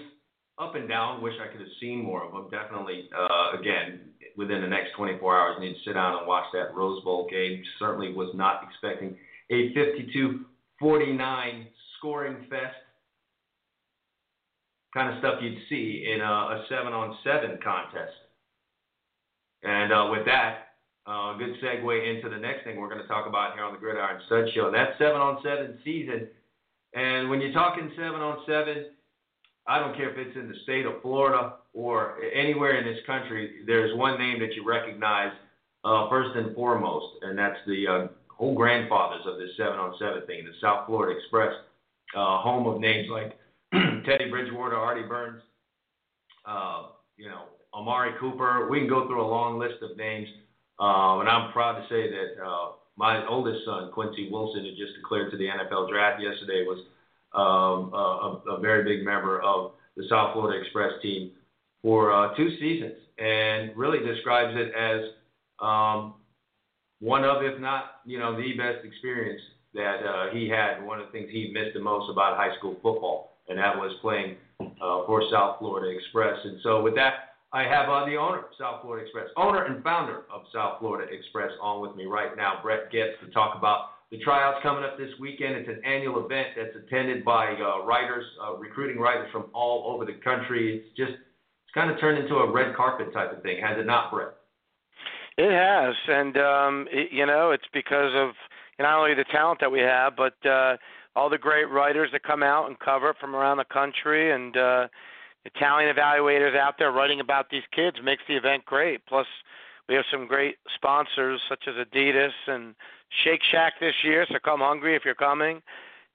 up and down. Wish I could have seen more of them. Definitely, uh, again, within the next 24 hours, need to sit down and watch that Rose Bowl game. Certainly was not expecting a 52-49 scoring fest. Kind of stuff you'd see in a, a seven-on-seven contest. And uh, with that, uh, good segue into the next thing we're going to talk about here on the Gridiron Stud Show. And that's seven on seven season. And when you're talking seven on seven, I don't care if it's in the state of Florida or anywhere in this country, there's one name that you recognize uh, first and foremost, and that's the uh, whole grandfathers of this seven on seven thing, the South Florida Express, uh, home of names like Teddy Bridgewater, Artie Burns, uh, you know, Amari Cooper. We can go through a long list of names. Uh, and I'm proud to say that uh, my oldest son, Quincy Wilson, who just declared to the NFL draft yesterday, was um, a, a very big member of the South Florida Express team for uh, two seasons, and really describes it as um, one of, if not, you know, the best experience that uh, he had. One of the things he missed the most about high school football, and that was playing uh, for South Florida Express. And so, with that, I have uh, the owner of South Florida Express, owner and founder of South Florida Express, on with me right now, Brett Goetz, to talk about the tryouts coming up this weekend. It's an annual event that's attended by uh, writers, uh, recruiting writers from all over the country. It's just it's kind of turned into a red carpet type of thing, has it not, Brett? It has, and um, it, you know, it's because of not only the talent that we have, but uh, all the great writers that come out and cover it from around the country, and uh, Italian evaluators out there writing about these kids makes the event great. Plus, we have some great sponsors such as Adidas and Shake Shack this year, so come hungry if you're coming.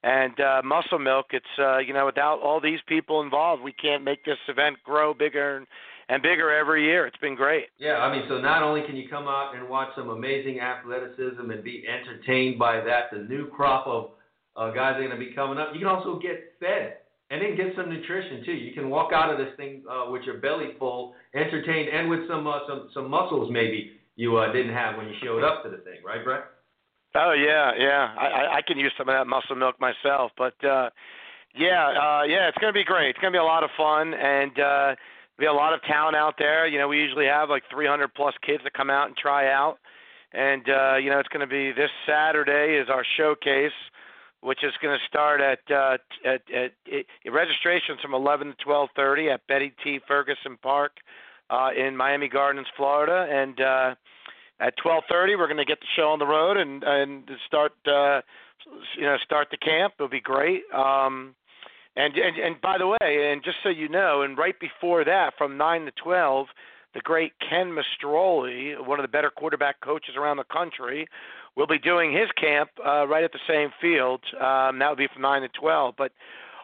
And uh, Muscle Milk, it's uh, you know without all these people involved, we can't make this event grow bigger and, and bigger every year. It's been great. Yeah, I mean, so not only can you come out and watch some amazing athleticism and be entertained by that, the new crop of uh, guys that are going to be coming up, you can also get fed and then get some nutrition too. You can walk out of this thing uh, with your belly full, entertained, and with some uh, some some muscles maybe you uh, didn't have when you showed up to the thing, right, Brett? Oh yeah, yeah. I I can use some of that muscle milk myself, but uh, yeah, uh, yeah, it's gonna be great. It's gonna be a lot of fun, and uh, be a lot of talent out there. You know, we usually have like 300 plus kids that come out and try out, and uh, you know, it's gonna be this Saturday is our showcase which is going to start at uh, at, at, at registrations from 11 to 12:30 at Betty T. Ferguson Park uh, in Miami Gardens, Florida, and uh, at 12:30 we're going to get the show on the road and and start uh, you know start the camp. It'll be great. Um, and, and and by the way, and just so you know, and right before that, from 9 to 12, the great Ken Mastrole, one of the better quarterback coaches around the country, will be doing his camp uh, right at the same field. Um, that will be from 9 to 12. But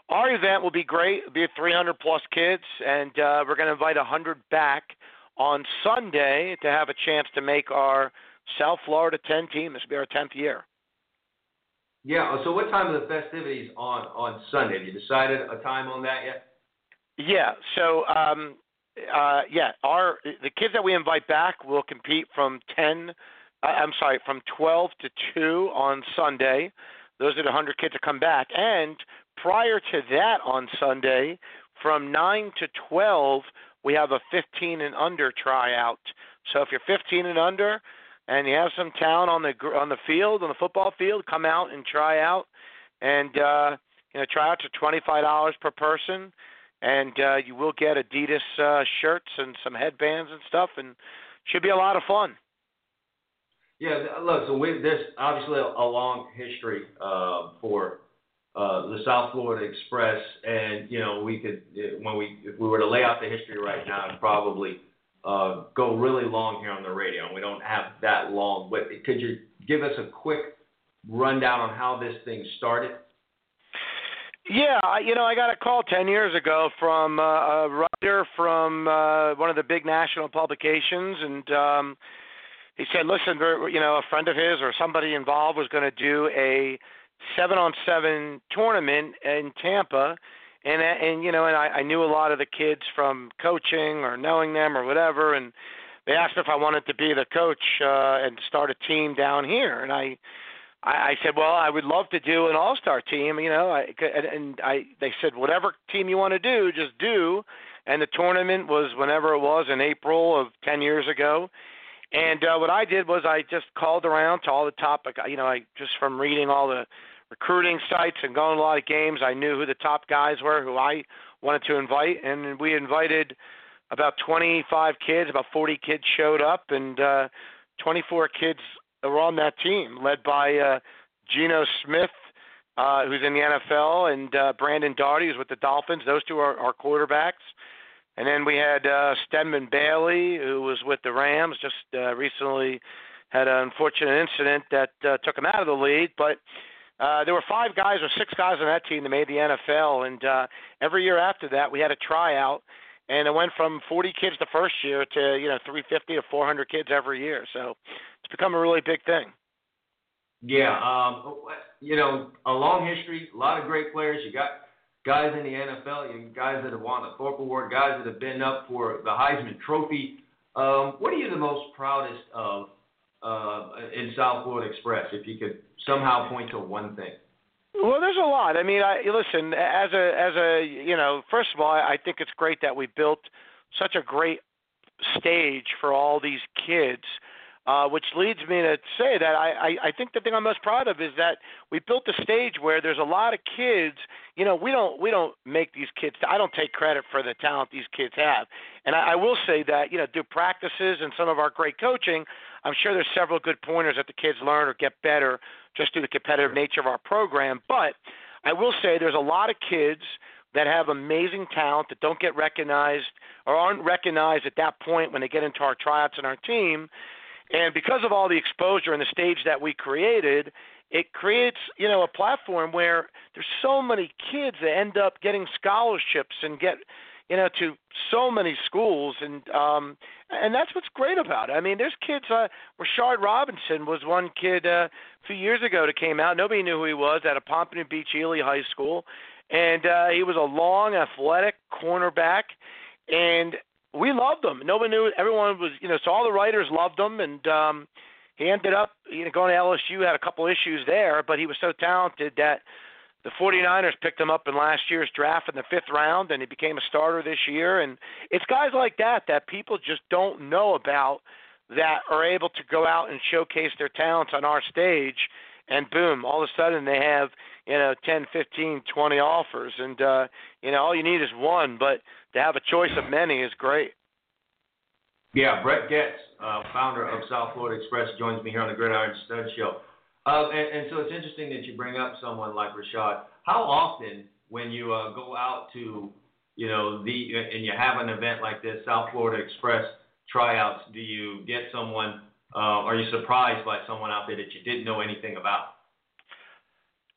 our event will be great. It'll be 300 plus kids, and uh, we're going to invite a 100 back on Sunday to have a chance to make our South Florida 10 team. This will be our 10th year. Yeah. So, what time are the festivities on on Sunday? Have you decided a time on that yet? Yeah. So, um, uh, yeah, our the kids that we invite back will compete from 10 I'm sorry, from 12 to 2 on Sunday. Those are the 100 kids that come back. And prior to that on Sunday, from 9 to 12, we have a 15 and under tryout. So if you're 15 and under and you have some talent on the on the field, on the football field, come out and try out. And uh, you know, tryouts are $25 per person, and uh, you will get Adidas uh, shirts and some headbands and stuff, and should be a lot of fun. Yeah, look, so we, there's obviously a, a long history uh, for uh, the South Florida Express, and you know we could when we if we were to lay out the history right now, probably uh, go really long here on the radio. And we don't have that long, but could you give us a quick rundown on how this thing started? Yeah, you know, I got a call 10 years ago from uh, a writer from uh, one of the big national publications, and um, he said, listen, you know, a friend of his or somebody involved was going to do a seven on seven tournament in Tampa. And, and you know, and I, I knew a lot of the kids from coaching or knowing them or whatever. And they asked if I wanted to be the coach uh, and start a team down here. And I, I, I said, well, I would love to do an all-star team, you know. I, and I, they said, whatever team you want to do, just do. And the tournament was whenever it was in April of 10 years ago and uh, what I did was I just called around to all the top, you know, I just from reading all the recruiting sites and going to a lot of games, I knew who the top guys were who I wanted to invite, and we invited about 25 kids, about 40 kids showed up, and uh, 24 kids were on that team, led by uh, Geno Smith, uh, who's in the NFL, and uh, Brandon Doughty, who's with the Dolphins. Those two are our quarterbacks. And then we had uh, Stedman Bailey, who was with the Rams, just uh, recently had an unfortunate incident that uh, took him out of the league. But uh, there were five guys or six guys on that team that made the NFL, and uh, every year after that, we had a tryout, and it went from 40 kids the first year to you know 350 to 400 kids every year. So it's become a really big thing. Yeah, um, you know, a long history, a lot of great players. You got guys in the NFL, guys that have won the Thorpe Award, guys that have been up for the Heisman Trophy. Um, what are you the most proudest of uh, in South Florida Express? If you could somehow point to one thing. Well, there's a lot. I mean, I listen as a as a you know. First of all, I think it's great that we built such a great stage for all these kids. Uh, which leads me to say that I, I, I think the thing I'm most proud of is that we built a stage where there's a lot of kids. You know, we don't we don't make these kids. I don't take credit for the talent these kids have, and I, I will say that you know, through practices and some of our great coaching, I'm sure there's several good pointers that the kids learn or get better just through the competitive nature of our program. But I will say there's a lot of kids that have amazing talent that don't get recognized or aren't recognized at that point when they get into our tryouts and our team and because of all the exposure and the stage that we created, it creates, you know, a platform where there's so many kids that end up getting scholarships and get, you know, to so many schools and um and that's what's great about it. I mean, there's kids uh Rashard Robinson was one kid uh, a few years ago that came out. Nobody knew who he was at a Pompano Beach Ely High School. And uh he was a long athletic cornerback and we loved him. Nobody knew. Everyone was, you know, so all the writers loved him, and um, he ended up, you know, going to LSU. Had a couple issues there, but he was so talented that the 49ers picked him up in last year's draft in the fifth round, and he became a starter this year. And it's guys like that that people just don't know about that are able to go out and showcase their talents on our stage and boom all of a sudden they have you know 10, 15, 20 offers and uh you know all you need is one but to have a choice of many is great. Yeah, Brett Goetz, uh, founder of South Florida Express, joins me here on the Gridiron Stud Show. Uh, and, and, so it's interesting that you bring up someone like Rashard. How often, when you uh, go out to, you know, the and you have an event like this, South Florida Express tryouts, do you get someone? Uh, are you surprised by someone out there that you didn't know anything about?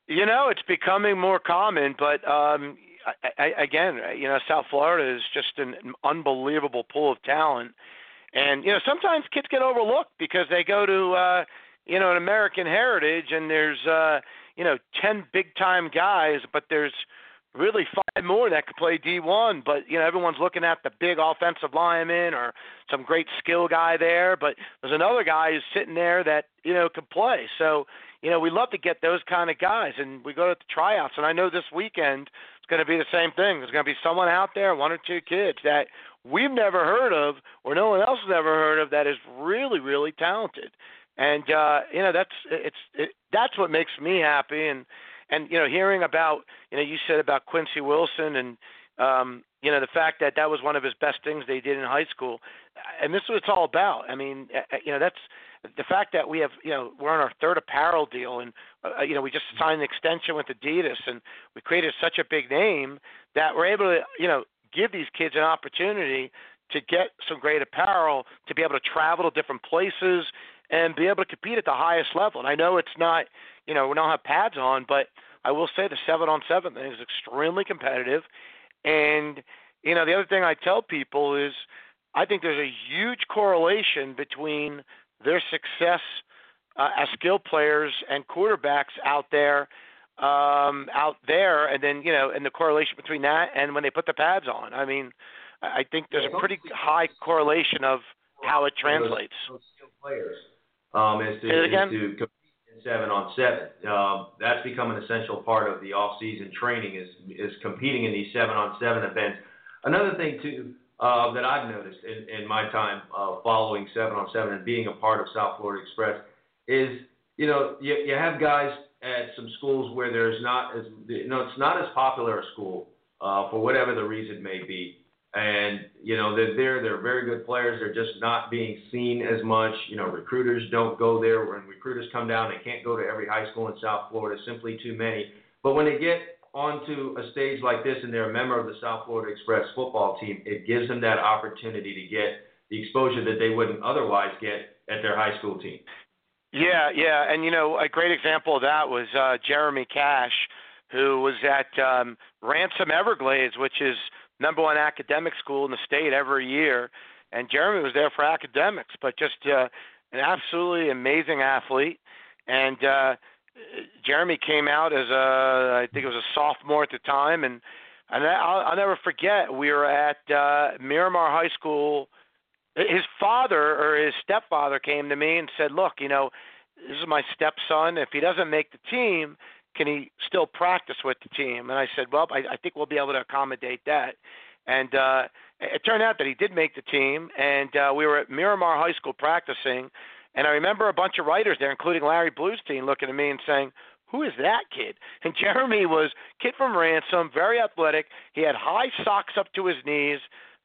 You know, it's becoming more common, but um, I, I, again, you know, South Florida is just an unbelievable pool of talent, and you know, sometimes kids get overlooked because they go to, uh, you know, an American Heritage, and there's, uh, you know, ten big time guys, but there's really five more that could play D1. But you know, everyone's looking at the big offensive lineman or some great skill guy there. But there's another guy who's sitting there that you know could play. So you know, we love to get those kind of guys, and we go to the tryouts. And I know this weekend it's going to be the same thing. There's going to be someone out there, one or two kids that we've never heard of, or no one else has ever heard of, that is really, really talented. And uh, you know, that's it's it, that's what makes me happy. And and you know, hearing about you know, you said about Quincy Wilson and um, you know the fact that that was one of his best things they did in high school, and this is what it's all about. I mean, you know, that's the fact that we have, you know, we're on our third apparel deal, and uh, you know, we just signed an extension with Adidas, and we created such a big name that we're able to, you know, give these kids an opportunity to get some great apparel, to be able to travel to different places, and be able to compete at the highest level. And I know it's not, you know, we don't have pads on, but I will say the seven on seven thing is extremely competitive. And you know, the other thing I tell people is, I think there's a huge correlation between their success uh, as skill players and quarterbacks out there um out there and then you know and the correlation between that and when they put the pads on i mean i think there's a pretty high correlation of how it translates players um is to, is to compete in seven on seven. Um that's become an essential part of the off season training is is competing in these seven on seven events. Another thing too uh, that I've noticed in, in my time uh, following seven on seven and being a part of South Florida Express is you know you, you have guys at some schools where there's not as you know it's not as popular a school uh, for whatever the reason may be, and you know they're there they're very good players they're just not being seen as much you know recruiters don't go there when recruiters come down they can't go to every high school in South Florida simply too many but when they get onto a stage like this and they're a member of the South Florida Express football team, it gives them that opportunity to get the exposure that they wouldn't otherwise get at their high school team. Yeah, yeah, and you know a great example of that was uh, Jeremy Cash, who was at um, Ransom Everglades, which is number one academic school in the state every year, and Jeremy was there for academics, but just uh, an absolutely amazing athlete, and uh, Jeremy came out as a I think it was a sophomore at the time, and and I'll, I'll never forget we were at uh, Miramar High School. His father or his stepfather came to me and said, "Look, you know, this is my stepson. If he doesn't make the team, can he still practice with the team?" And I said, "Well, I, I think we'll be able to accommodate that." And uh, it turned out that he did make the team, and uh, we were at Miramar High School practicing, and I remember a bunch of writers there, including Larry Blustein, looking at me and saying, "Who is that kid?" And Jeremy was kid from Ransom, very athletic. He had high socks up to his knees,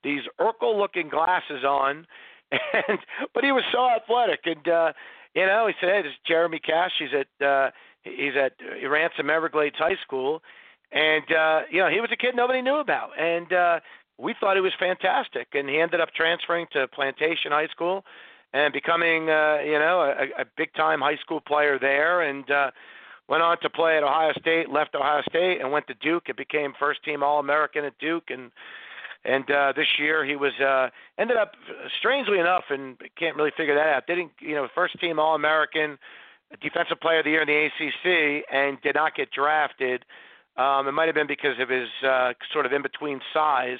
these Urkel-looking glasses on, and but he was so athletic. And uh, you know, he said, "Hey, this is Jeremy Cash. He's at uh, he's at Ransom Everglades High School." And uh, you know, he was a kid nobody knew about, and uh, we thought he was fantastic. And he ended up transferring to Plantation High School and becoming, uh, you know, a, a big-time high school player there. And uh, went on to play at Ohio State, left Ohio State, and went to Duke and became first-team All-American at Duke. And and uh, this year he was uh, ended up strangely enough, and can't really figure that out. Didn't you know first-team All-American, defensive player of the year in the ACC, and did not get drafted. Um, it might have been because of his uh, sort of in between size,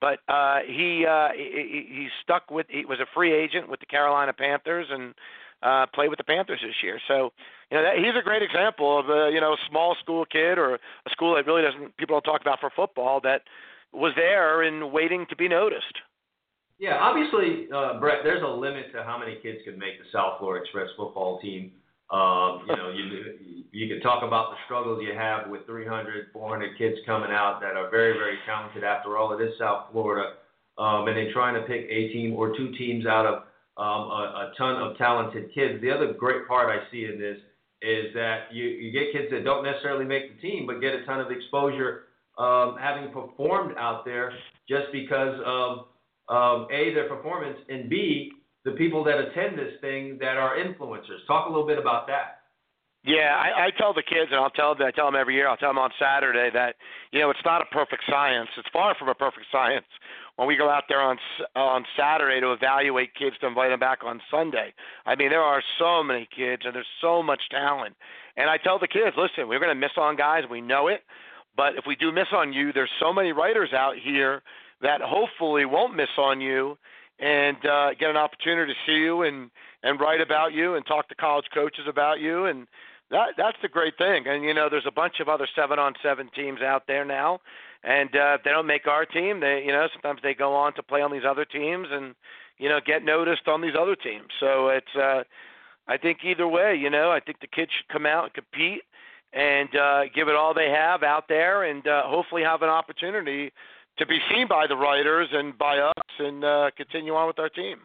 but uh, he, uh, he he stuck with. He was a free agent with the Carolina Panthers and uh, played with the Panthers this year. So you know that, he's a great example of a you know small school kid or a school that really doesn't people don't talk about for football that was there and waiting to be noticed. Yeah, obviously, uh, Brett. There's a limit to how many kids can make the South Florida Express football team. Um, you know, you you can talk about the struggles you have with 300, 400 kids coming out that are very, very talented. After all, it is South Florida, um, and then trying to pick a team or two teams out of um, a, a ton of talented kids. The other great part I see in this is that you you get kids that don't necessarily make the team, but get a ton of exposure um, having performed out there just because of um, a their performance and b the people that attend this thing that are influencers. Talk a little bit about that. Yeah, I, I tell the kids, and I'll tell them. I tell them every year. I'll tell them on Saturday that you know it's not a perfect science. It's far from a perfect science. When we go out there on on Saturday to evaluate kids to invite them back on Sunday, I mean there are so many kids and there's so much talent. And I tell the kids, listen, we're going to miss on guys. We know it, but if we do miss on you, there's so many writers out here that hopefully won't miss on you and uh, get an opportunity to see you and and write about you and talk to college coaches about you. And that that's the great thing. And you know there's a bunch of other seven on seven teams out there now. And uh if they don't make our team they you know sometimes they go on to play on these other teams and you know get noticed on these other teams. So it's uh i think either way you know i think the kids should come out and compete and uh give it all they have out there and uh hopefully have an opportunity to be seen by the writers and by us and uh, continue on with our team.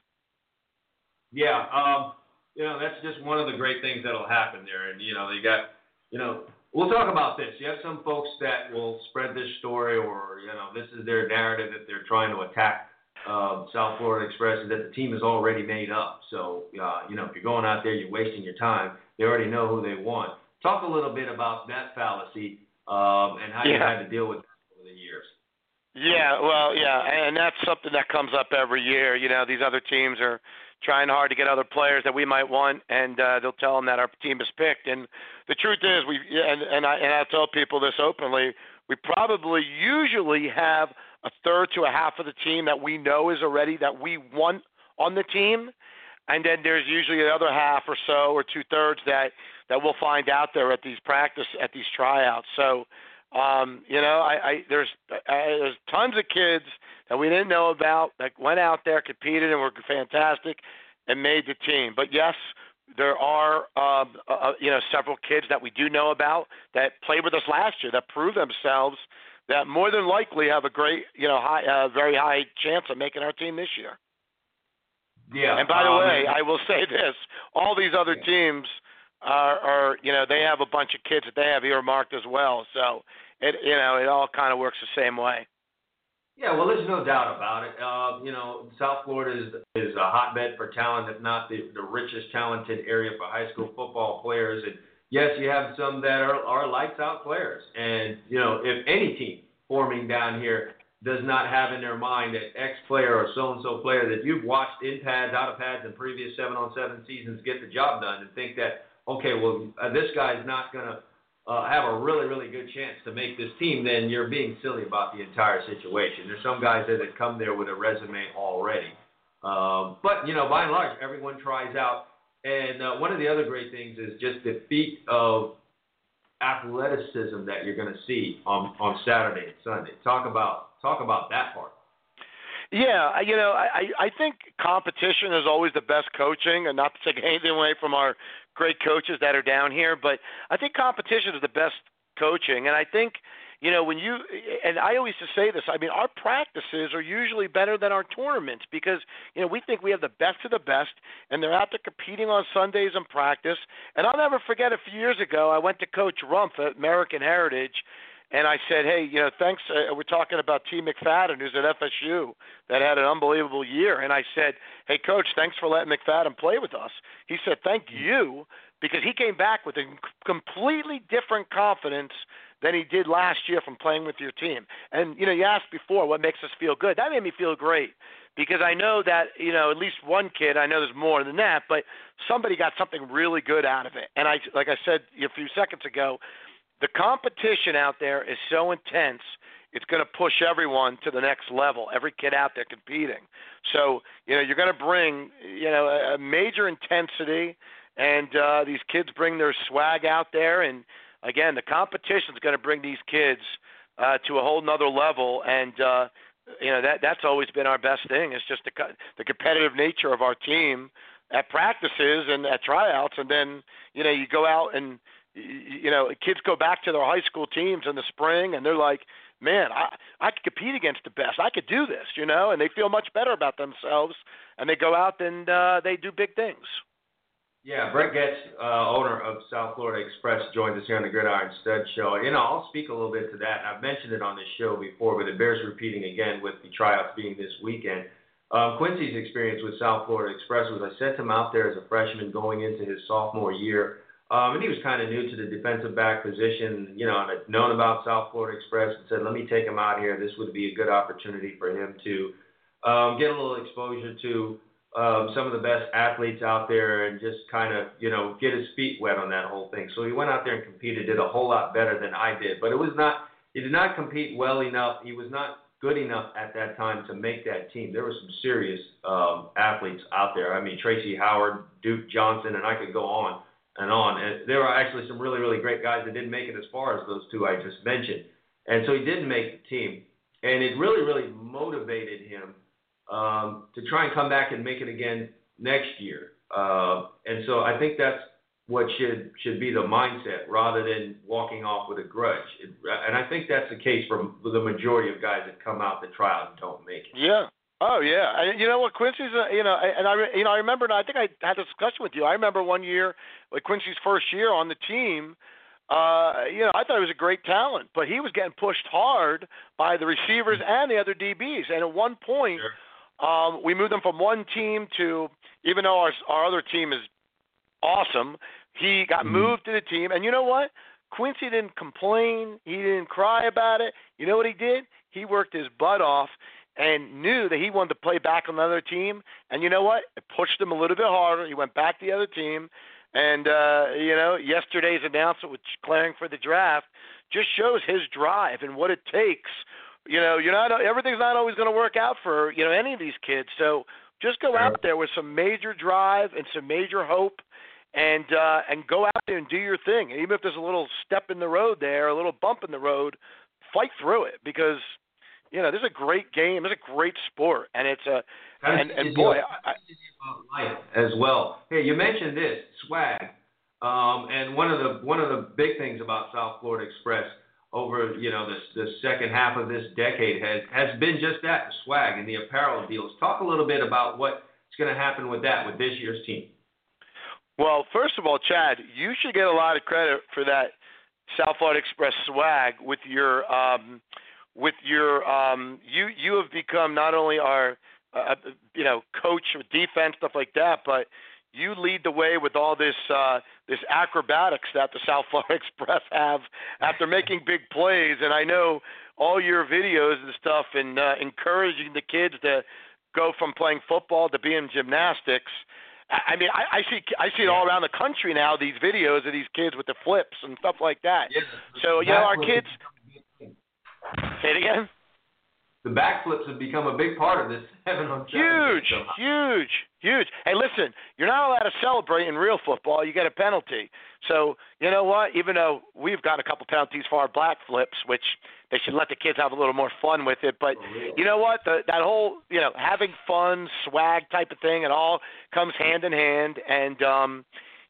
Yeah, um, you know that's just one of the great things that'll happen there, and you know they got, you know, we'll talk about this. You have some folks that will spread this story, or you know, this is their narrative that they're trying to attack uh, South Florida Express, is that the team is already made up. So, uh, you know, if you're going out there, you're wasting your time. They already know who they want. Talk a little bit about that fallacy um, and how yeah. you had to deal with it over the years. Yeah, well, yeah, and that's something that comes up every year. You know, these other teams are trying hard to get other players that we might want, and uh, they'll tell them that our team is picked. And the truth is, we and and I and I tell people this openly, we probably usually have a third to a half of the team that we know is already that we want on the team, and then there's usually the other half or so or two thirds that that we'll find out there at these practice at these tryouts. So um, you know, I, I there's I, there's tons of kids that we didn't know about that went out there, competed, and were fantastic, and made the team. But yes, there are um, uh, you know several kids that we do know about that played with us last year that proved themselves that more than likely have a great you know high uh, very high chance of making our team this year. Yeah. And by the um, way, I will say this: all these other yeah. teams are, are you know they have a bunch of kids that they have earmarked as well. So it you know it all kind of works the same way. Yeah, well, there's no doubt about it. Uh, you know, South Florida is is a hotbed for talent, if not the the richest talented area for high school football players. And yes, you have some that are are lights out players. And you know, if any team forming down here does not have in their mind that X player or so and so player that you've watched in pads, out of pads, in previous seven on seven seasons get the job done, and think that okay, well, uh, this guy's not gonna uh, have a really, really good chance to make this team, then you're being silly about the entire situation. There's some guys that have come there with a resume already. Um, but, you know, by and large, everyone tries out. And uh, one of the other great things is just the feat of athleticism that you're going to see on, on Saturday and Sunday. Talk about talk about that part. Yeah, you know, I I think competition is always the best coaching, and not to take anything away from our great coaches that are down here, but I think competition is the best coaching, and I think you know when you and I always to say this. I mean, our practices are usually better than our tournaments because you know we think we have the best of the best, and they're out there competing on Sundays in practice. And I'll never forget a few years ago, I went to Coach Rumph at American Heritage and I said, hey, you know, thanks. Uh, we're talking about T. McFadden, who's at FSU, that had an unbelievable year. And I said, hey, coach, thanks for letting McFadden play with us. He said, thank you, because he came back with a completely different confidence than he did last year from playing with your team. And you know, you asked before what makes us feel good. That made me feel great because I know that you know at least one kid. I know there's more than that, but somebody got something really good out of it. And I, like I said a few seconds ago, the competition out there is so intense it's going to push everyone to the next level every kid out there competing. So you know you're going to bring you know a major intensity and uh these kids bring their swag out there and again the competition is going to bring these kids uh to a whole nother level and uh you know that that's always been our best thing it's just the the competitive nature of our team at practices and at tryouts and then you know you go out and you know, kids go back to their high school teams in the spring and they're like, man, I I could compete against the best. I could do this, you know, and they feel much better about themselves and they go out and uh, they do big things. Yeah, Brett Goetz, uh, owner of South Florida Express, joins us here on the Gridiron Stud Show. You know, I'll speak a little bit to that. I've mentioned it on this show before, but it bears repeating again with the tryouts being this weekend. Um, Quincy's experience with South Florida Express was I sent him out there as a freshman going into his sophomore year um, and he was kind of new to the defensive back position, you know, and had known about South Florida Express and said, let me take him out here. This would be a good opportunity for him to um, get a little exposure to um, some of the best athletes out there and just kind of, you know, get his feet wet on that whole thing. So he went out there and competed, did a whole lot better than I did. But it was not, he did not compete well enough. He was not good enough at that time to make that team. There were some serious um, athletes out there. I mean, Tracy Howard, Duke Johnson, and I could go on and on. And there are actually some really, really great guys that didn't make it as far as those two I just mentioned. And so he didn't make the team. And it really, really motivated him um, to try and come back and make it again next year. Uh, and so I think that's what should should be the mindset rather than walking off with a grudge. It, and I think that's the case for the majority of guys that come out try out and don't make it. Yeah, Oh yeah, I, you know what Quincy's, uh, you know, and I, you know, I remember. I think I had a discussion with you. I remember one year, like Quincy's first year on the team. Uh, you know, I thought he was a great talent, but he was getting pushed hard by the receivers and the other DBs. And at one point, sure. um, we moved him from one team to, even though our our other team is awesome, he got mm-hmm. moved to the team. And you know what? Quincy didn't complain. He didn't cry about it. You know what he did? He worked his butt off and knew that he wanted to play back on another team. And you know what? It pushed him a little bit harder. He went back to the other team. And uh, you know, yesterday's announcement with clearing for the draft just shows his drive and what it takes. You know, you're not everything's not always going to work out for you know any of these kids. So just go out there with some major drive and some major hope, and uh, and go out there and do your thing. And even if there's a little step in the road there, a little bump in the road, fight through it because you know, this is a great game. It's a great sport, and it's a and, and boy, I, life as well. Hey, you mentioned this swag, um, and one of the one of the big things about South Florida Express over you know the the second half of this decade has has been just that the swag and the apparel deals. Talk a little bit about what's going to happen with that with this year's team. Well, first of all, Chad, you should get a lot of credit for that South Florida Express swag with your um, with your um, you you have become not only our uh, you know coach of defense stuff like that, but you lead the way with all this uh, this acrobatics that the South Florida Express have after making big plays, and I know all your videos and stuff and uh, encouraging the kids to go from playing football to being gymnastics. I mean, I, I see I see it all around the country now. These videos of these kids with the flips and stuff like that. Yes, so you know, our kids. Say it again. the backflips have become a big part of this seven on seven. Huge, So, huge, huge. Hey, listen, you're not allowed to celebrate in real football. You get a penalty. So you know what? Even though we've got a couple penalties for our black flips, which they should let the kids have a little more fun with it. But you know what? The, that whole you know having fun, swag type of thing, it all comes hand in hand. And um,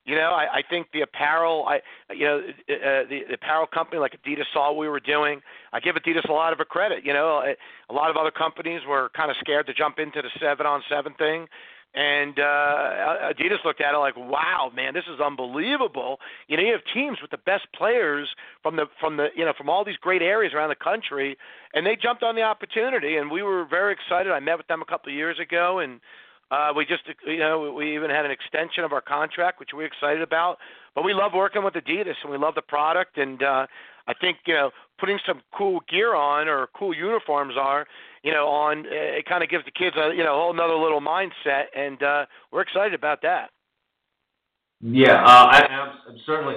you know, I, I think the apparel, I you know, uh, the, the apparel company like Adidas saw what we were doing. I give Adidas a lot of a credit. You know, a lot of other companies were kind of scared to jump into the seven on seven thing. And uh, Adidas looked at it like, "Wow, man, this is unbelievable." You know, you have teams with the best players from the from the you know from all these great areas around the country, and they jumped on the opportunity, and we were very excited. I met with them a couple of years ago, and uh, we just you know we even had an extension of our contract, which we're excited about. But we love working with Adidas, and we love the product, and uh, I think you know putting some cool gear on or cool uniforms are you know, on it kind of gives the kids a you know whole another little mindset, and uh, we're excited about that. Yeah, uh, I, I'm, I'm certainly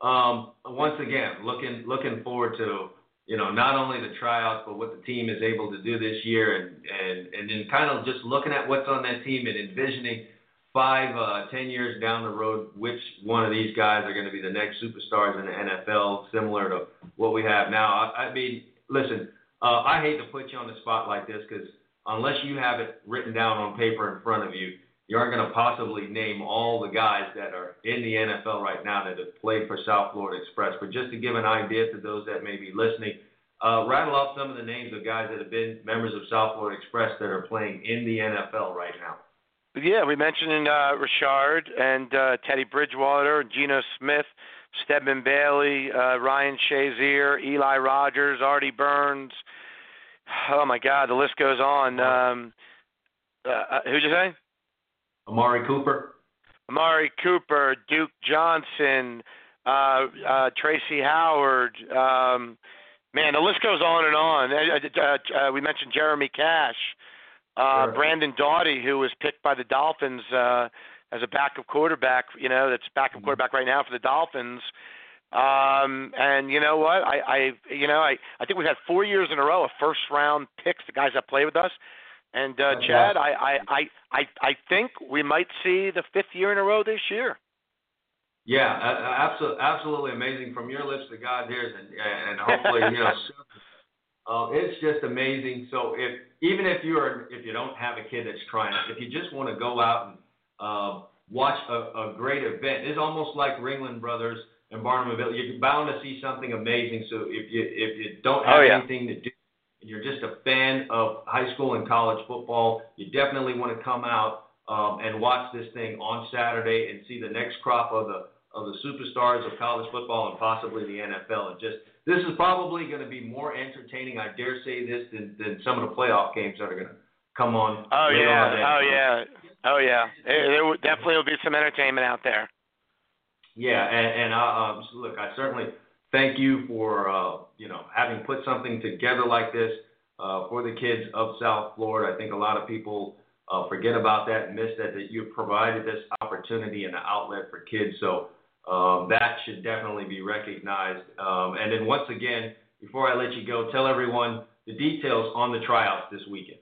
um, once again looking looking forward to you know not only the tryouts but what the team is able to do this year, and and and then kind of just looking at what's on that team and envisioning five, uh, ten years down the road, which one of these guys are going to be the next superstars in the NFL, similar to what we have now. I, I mean, listen uh, I hate to put you on the spot like this because unless you have it written down on paper in front of you, you aren't going to possibly name all the guys that are in the NFL right now that have played for South Florida Express. But just to give an idea to those that may be listening, uh, rattle off some of the names of guys that have been members of South Florida Express that are playing in the NFL right now. Yeah, we mentioned uh, Richard and uh, Teddy Bridgewater, Geno Smith, Stedman Bailey, uh, Ryan Shazier, Eli Rogers, Artie Burns. Oh my God, the list goes on. Um, uh, uh, who'd you say? Amari Cooper. Amari Cooper, Duke Johnson, uh, uh, Tracy Howard. Um, man, the list goes on and on. Uh, uh, uh, we mentioned Jeremy Cash, uh, sure. Brandon Doughty, who was picked by the Dolphins. Uh, as a backup quarterback, you know, that's backup mm-hmm. quarterback right now for the Dolphins. Um, and you know what? I, I, you know, I, I think we've had four years in a row of first round picks, the guys that play with us. And uh, Chad, I, I, I, I, I think we might see the fifth year in a row this year. Yeah, absolutely, absolutely amazing from your lips to God ears, and and hopefully, you know, uh, it's just amazing. So if even if you are if you don't have a kid that's trying, if you just want to go out and uh, watch a, a great event. It's almost like Ringling Brothers and Barnumville. You're bound to see something amazing. So if you if you don't have oh, yeah. anything to do, and you're just a fan of high school and college football, you definitely want to come out um, and watch this thing on Saturday and see the next crop of the of the superstars of college football and possibly the NFL. And just this is probably going to be more entertaining, I dare say this, than, than some of the playoff games that are going to come on. Oh yeah, oh yeah. Oh yeah, there, there definitely will be some entertainment out there. Yeah, and, and uh, um, look, I certainly thank you for uh, you know having put something together like this uh, for the kids of South Florida. I think a lot of people uh, forget about that and miss that that you provided this opportunity and an outlet for kids. So um, that should definitely be recognized. Um, and then once again, before I let you go, tell everyone the details on the tryouts this weekend.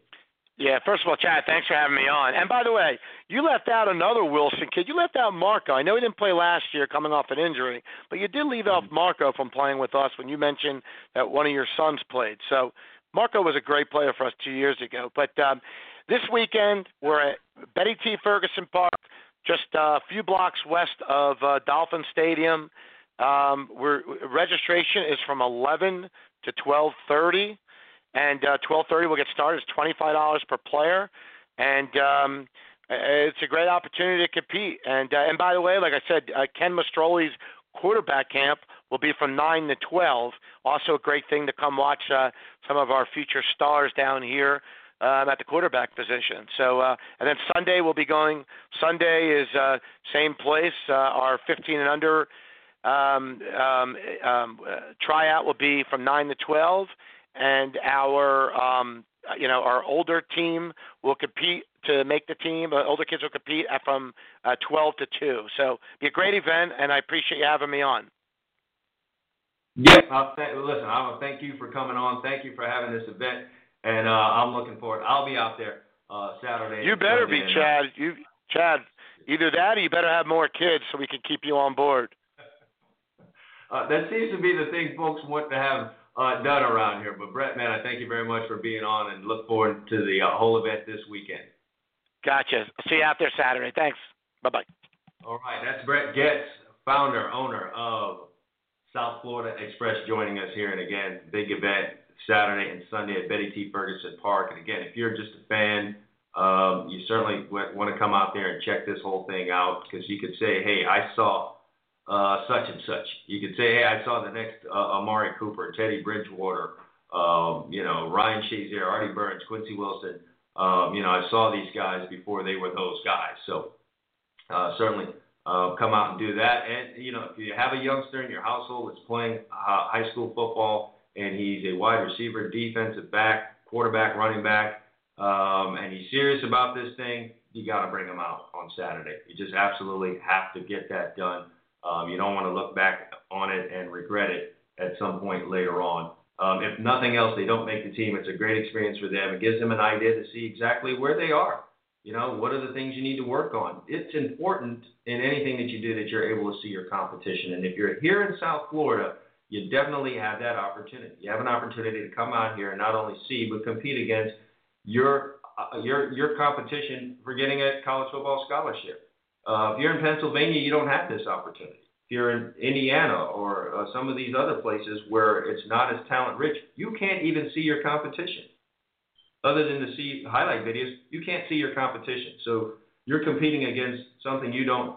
Yeah, first of all, Chad, thanks for having me on. And by the way, you left out another Wilson kid. You left out Marco. I know he didn't play last year coming off an injury, but you did leave off Marco from playing with us when you mentioned that one of your sons played. So Marco was a great player for us two years ago. But um, this weekend, we're at Betty T. Ferguson Park, just a few blocks west of uh, Dolphin Stadium. Um, we're, registration is from 11 to 12:30 and uh, 12:30 we'll get started. It's $25 per player, and um, it's a great opportunity to compete. And uh, and by the way, like I said, uh, Ken Mastrole's quarterback camp will be from 9 to 12. Also, a great thing to come watch uh, some of our future stars down here um, at the quarterback position. So, uh, and then Sunday we'll be going. Sunday is uh, same place. Uh, our 15 and under um, um, um, uh, tryout will be from 9 to 12 and our um, you know our older team will compete to make the team. Uh, older kids will compete at from uh, 12 to 2. So be a great event, and I appreciate you having me on. Yeah, I'll th- listen, I want to thank you for coming on. Thank you for having this event. and uh, I'm looking forward. I'll be out there uh, Saturday. You better Sunday, be Chad. You Chad. Either that, or you better have more kids so we can keep you on board. Uh, that seems to be the thing folks want to have uh, done around here. But Brett, man, I thank you very much for being on, and look forward to the uh, whole event this weekend. Gotcha. See you out there Saturday. Thanks. Bye bye. All right, that's Brett Goetz, founder, owner of South Florida Express, joining us here. And again, big event Saturday and Sunday at Betty T. Ferguson Park. And again, if you're just a fan, um, you certainly w- want to come out there and check this whole thing out because you could say, hey, I saw uh, such and such. You could say, hey, I saw the next uh, Amari Cooper, Teddy Bridgewater, um, you know, Ryan Shazier, Artie Burns, Quincy Wilson. Um, you know, I saw these guys before they were those guys. So uh, certainly uh, come out and do that. And you know, if you have a youngster in your household that's playing uh, high school football and he's a wide receiver, defensive back, quarterback, running back, um, and he's serious about this thing, you got to bring him out on Saturday. You just absolutely have to get that done. Um, you don't want to look back on it and regret it at some point later on. Um, if nothing else, they don't make the team. It's a great experience for them. It gives them an idea to see exactly where they are. You know, what are the things you need to work on? It's important in anything that you do that you're able to see your competition. And if you're here in South Florida, you definitely have that opportunity. You have an opportunity to come out here and not only see but compete against your uh, your your competition for getting a college football scholarship. Uh, if you're in Pennsylvania, you don't have this opportunity. If you're in Indiana or uh, some of these other places where it's not as talent rich, you can't even see your competition. Other than to see highlight videos, you can't see your competition. So you're competing against something you don't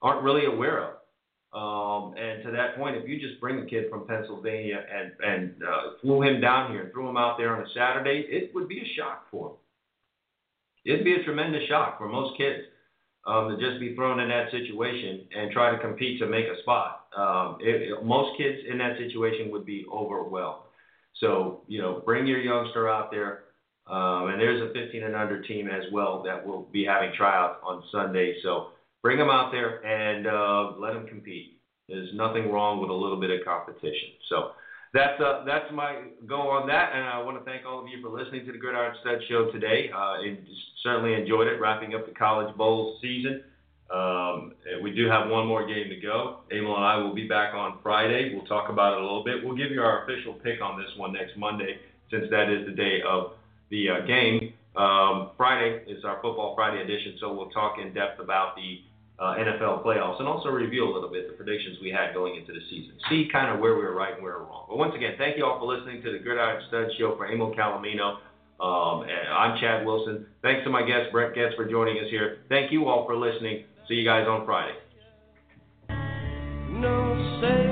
aren't really aware of. Um, and to that point, if you just bring a kid from Pennsylvania and and uh, flew him down here and threw him out there on a Saturday, it would be a shock for him. It'd be a tremendous shock for most kids um, to just be thrown in that situation and try to compete to make a spot. Um, it, it- most kids in that situation would be overwhelmed. So you know, bring your youngster out there. Um, and there's a 15 and under team as well that will be having tryouts on Sunday. So bring them out there and uh, let them compete. There's nothing wrong with a little bit of competition. So that's uh, that's my go on that, and I want to thank all of you for listening to the Gridiron Stud Show today. Uh, certainly enjoyed it, wrapping up the College Bowl season. Um, we do have one more game to go. Emil and I will be back on Friday. We'll talk about it a little bit. We'll give you our official pick on this one next Monday, since that is the day of the uh, game. Um, Friday is our Football Friday edition, so we'll talk in depth about the uh, NFL playoffs and also review a little bit the predictions we had going into the season. See kind of where we were right and where we were wrong. But once again, thank you all for listening to the Gridiron Stud Show for Emil Calomino. Um, and I'm Chad Wilson. Thanks to my guest, Brett Goetz, for joining us here. Thank you all for listening. See you guys on Friday. No